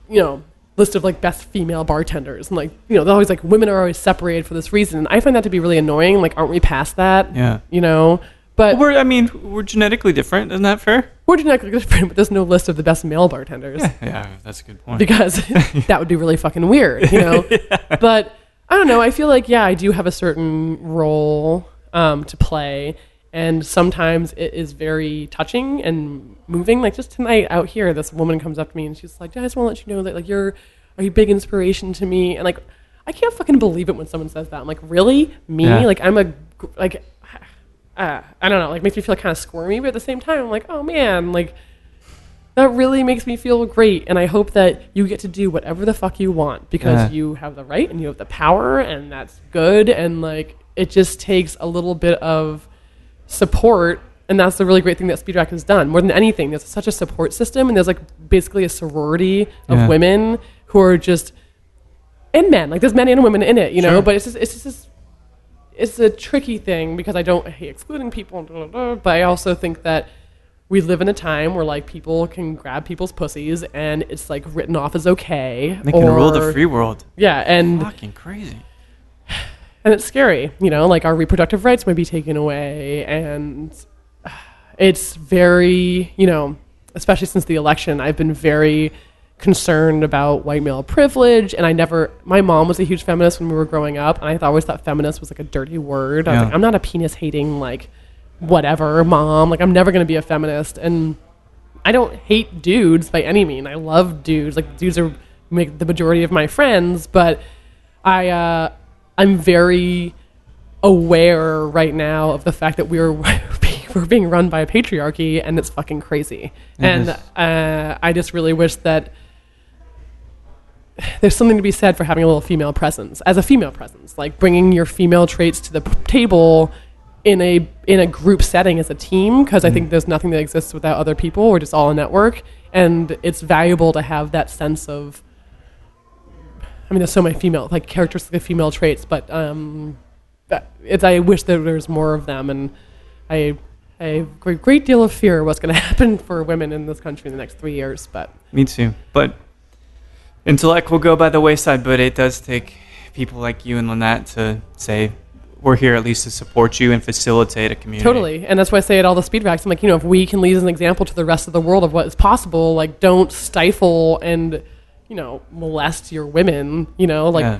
[SPEAKER 2] you know, list of like best female bartenders and like, you know, they're always like women are always separated for this reason. And I find that to be really annoying. Like, aren't we past that?
[SPEAKER 3] yeah.
[SPEAKER 2] You know, but we're,
[SPEAKER 3] I mean, we're genetically different. Isn't that fair?
[SPEAKER 2] We're genetically different, but there's no list of the best male bartenders
[SPEAKER 3] Yeah, yeah that's a good point.
[SPEAKER 2] because that would be really fucking weird, you know. But I don't know. I feel like yeah, I do have a certain role um, to play, and sometimes it is very touching and moving. Like just tonight out here, this woman comes up to me and she's like, "I just want to let you know that like you're are you big inspiration to me?" And like I can't fucking believe it when someone says that. I'm like, really, me?
[SPEAKER 3] Yeah.
[SPEAKER 2] Like I'm a like. Uh, I don't know, like makes me feel kind of squirmy, but at the same time, I'm like, oh man, like that really makes me feel great and i hope that you get to do whatever the fuck you want because
[SPEAKER 3] Yeah.
[SPEAKER 2] you have the right and you have the power and that's good and like it just takes a little bit of support and that's the really great thing that speed rack has done more than anything there's such a support system and there's like basically a sorority of
[SPEAKER 3] Yeah.
[SPEAKER 2] women who are just and men like there's men and women in it you know
[SPEAKER 3] Sure.
[SPEAKER 2] but it's just it's just this- it's a tricky thing because i don't hate excluding people blah, blah, blah, but i also think that we live in a time where like people can grab people's pussies and it's like written off as okay.
[SPEAKER 3] They can rule the free world.
[SPEAKER 2] Yeah, and
[SPEAKER 3] Fucking crazy.
[SPEAKER 2] And it's scary. You know, like our reproductive rights might be taken away, and it's very you know, especially since the election, I've been very concerned about white male privilege and I never my mom was a huge feminist when we were growing up and I always thought feminist was like a dirty word. I was
[SPEAKER 3] Yeah.
[SPEAKER 2] like I'm not a penis hating like whatever mom. Like I'm never gonna be a feminist, and I don't hate dudes by any mean. I love dudes. Like dudes are make the majority of my friends, but I uh, I'm very aware right now of the fact that we're we're being run by a patriarchy and it's fucking crazy. And uh, I just really wish that there's something to be said for having a little female presence as a female presence, like bringing your female traits to the p- table in a in a group setting as a team. Because I think there's nothing that exists without other people. We're just all a network, and it's valuable to have that sense of. I mean, there's so many female like characteristic of female traits, but um, it's I wish that there was more of them, and I. I have a great, great deal of fear what's going to happen for women in this country in the next three years, but
[SPEAKER 3] Me too. But intellect will go by the wayside, but it does take people like you and Lynnette to say, we're here at least to support you and facilitate a community.
[SPEAKER 2] Totally. And that's why I say at all the speed racks, I'm like, you know, if we can lead as an example to the rest of the world of what is possible, like don't stifle and, you know, molest your women, you know, like
[SPEAKER 3] Yeah.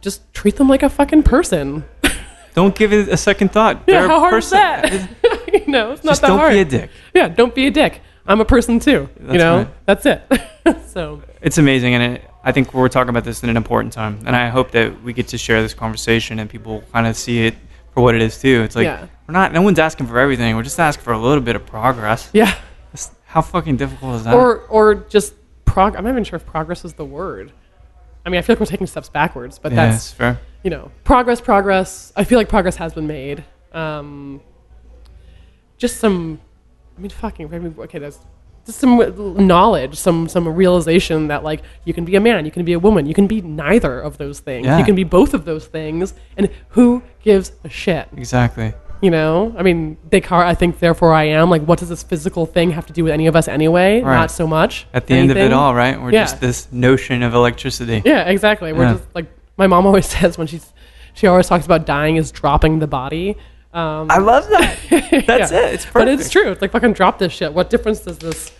[SPEAKER 2] just treat them like a fucking person.
[SPEAKER 3] Don't give it a second thought.
[SPEAKER 2] Yeah,
[SPEAKER 3] They're
[SPEAKER 2] how hard
[SPEAKER 3] person.
[SPEAKER 2] is that? you know, it's not that
[SPEAKER 3] don't
[SPEAKER 2] hard.
[SPEAKER 3] be a dick.
[SPEAKER 2] Yeah, don't be a dick. I'm a person too. you know,
[SPEAKER 3] right.
[SPEAKER 2] that's it. so
[SPEAKER 3] It's amazing, and it, I think we're talking about this in an important time. And I hope that we get to share this conversation and people kind of see it for what it is too. It's like
[SPEAKER 2] Yeah.
[SPEAKER 3] we're not. No one's asking for everything. We're just asking for a little bit of progress.
[SPEAKER 2] yeah,
[SPEAKER 3] how fucking difficult is that?
[SPEAKER 2] or or just prog. I'm not even sure if progress is the word. I mean, I feel like we're taking steps backwards, but
[SPEAKER 3] yeah,
[SPEAKER 2] that's
[SPEAKER 3] fair.
[SPEAKER 2] you know, progress, progress. I feel like progress has been made. Um, just some, I mean, fucking, I mean, okay, there's just some knowledge, some some realization that like you can be a man, you can be a woman, you can be neither of those things.
[SPEAKER 3] Yeah.
[SPEAKER 2] You can be both of those things, and who gives a shit?
[SPEAKER 3] Exactly.
[SPEAKER 2] You know, I mean, Descartes. I think, therefore, I am. Like, what does this physical thing have to do with any of us anyway?
[SPEAKER 3] Right.
[SPEAKER 2] Not so much.
[SPEAKER 3] At the end of it all, right? We're
[SPEAKER 2] Yeah.
[SPEAKER 3] just this notion of electricity.
[SPEAKER 2] Yeah, exactly. We're just like my mom always says when she's she always talks about dying is dropping the body. Um,
[SPEAKER 1] I love that. That's
[SPEAKER 2] yeah.
[SPEAKER 1] it. It's perfect.
[SPEAKER 2] But it's true. It's like fucking drop this shit. What difference does this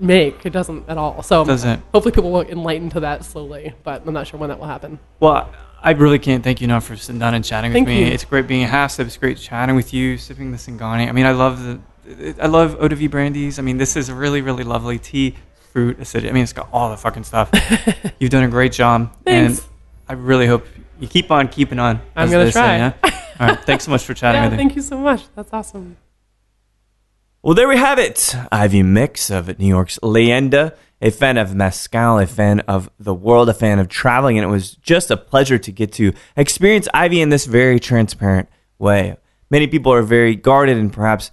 [SPEAKER 2] make? It doesn't at all. So
[SPEAKER 3] Doesn't.
[SPEAKER 2] hopefully people will enlighten to that slowly, but I'm not sure when that will happen.
[SPEAKER 3] Well, I really can't thank you enough for sitting down and chatting
[SPEAKER 2] Thank
[SPEAKER 3] with me.
[SPEAKER 2] you.
[SPEAKER 3] It's great being a half step. It's great chatting with you, sipping the Singani. I mean, I love the, I love eau de vie brandies. I mean, this is a really, really lovely tea, fruit, acidity. I mean, it's got all the fucking stuff. You've done a great job,
[SPEAKER 2] Thanks.
[SPEAKER 3] and I really hope you keep on keeping on.
[SPEAKER 2] I'm gonna
[SPEAKER 3] they say,
[SPEAKER 2] try.
[SPEAKER 3] yeah? All right, thanks so much for chatting
[SPEAKER 2] Yeah,
[SPEAKER 3] with me.
[SPEAKER 2] thank you so much. That's awesome.
[SPEAKER 1] Well, there we have it. Ivy Mix of New York's Leyenda, a fan of Mezcal, a fan of the world, a fan of traveling, and it was just a pleasure to get to experience Ivy in this very transparent way. Many people are very guarded and perhaps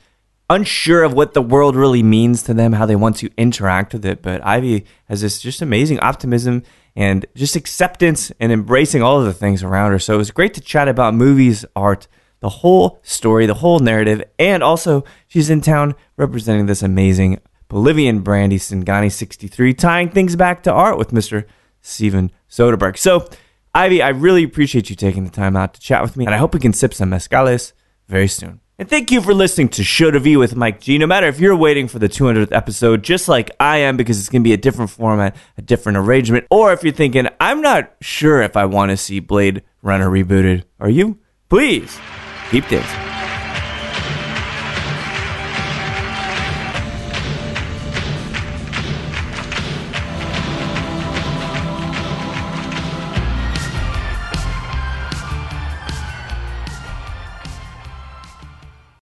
[SPEAKER 1] unsure of what the world really means to them, how they want to interact with it. But Ivy has this just amazing optimism and just acceptance and embracing all of the things around her. So it was great to chat about movies, art, the whole story, the whole narrative, and also she's in town representing this amazing Bolivian brandy Singani 63, tying things back to art with Mr. Steven Soderbergh. So, Ivy, I really appreciate you taking the time out to chat with me, and I hope we can sip some mezcales very soon. And thank you for listening to Show to V with Mike G. No matter if you're waiting for the 200th episode, just like I am, because it's going to be a different format, a different arrangement, or if you're thinking, I'm not sure if I want to see Blade Runner rebooted, are you? Please keep dancing.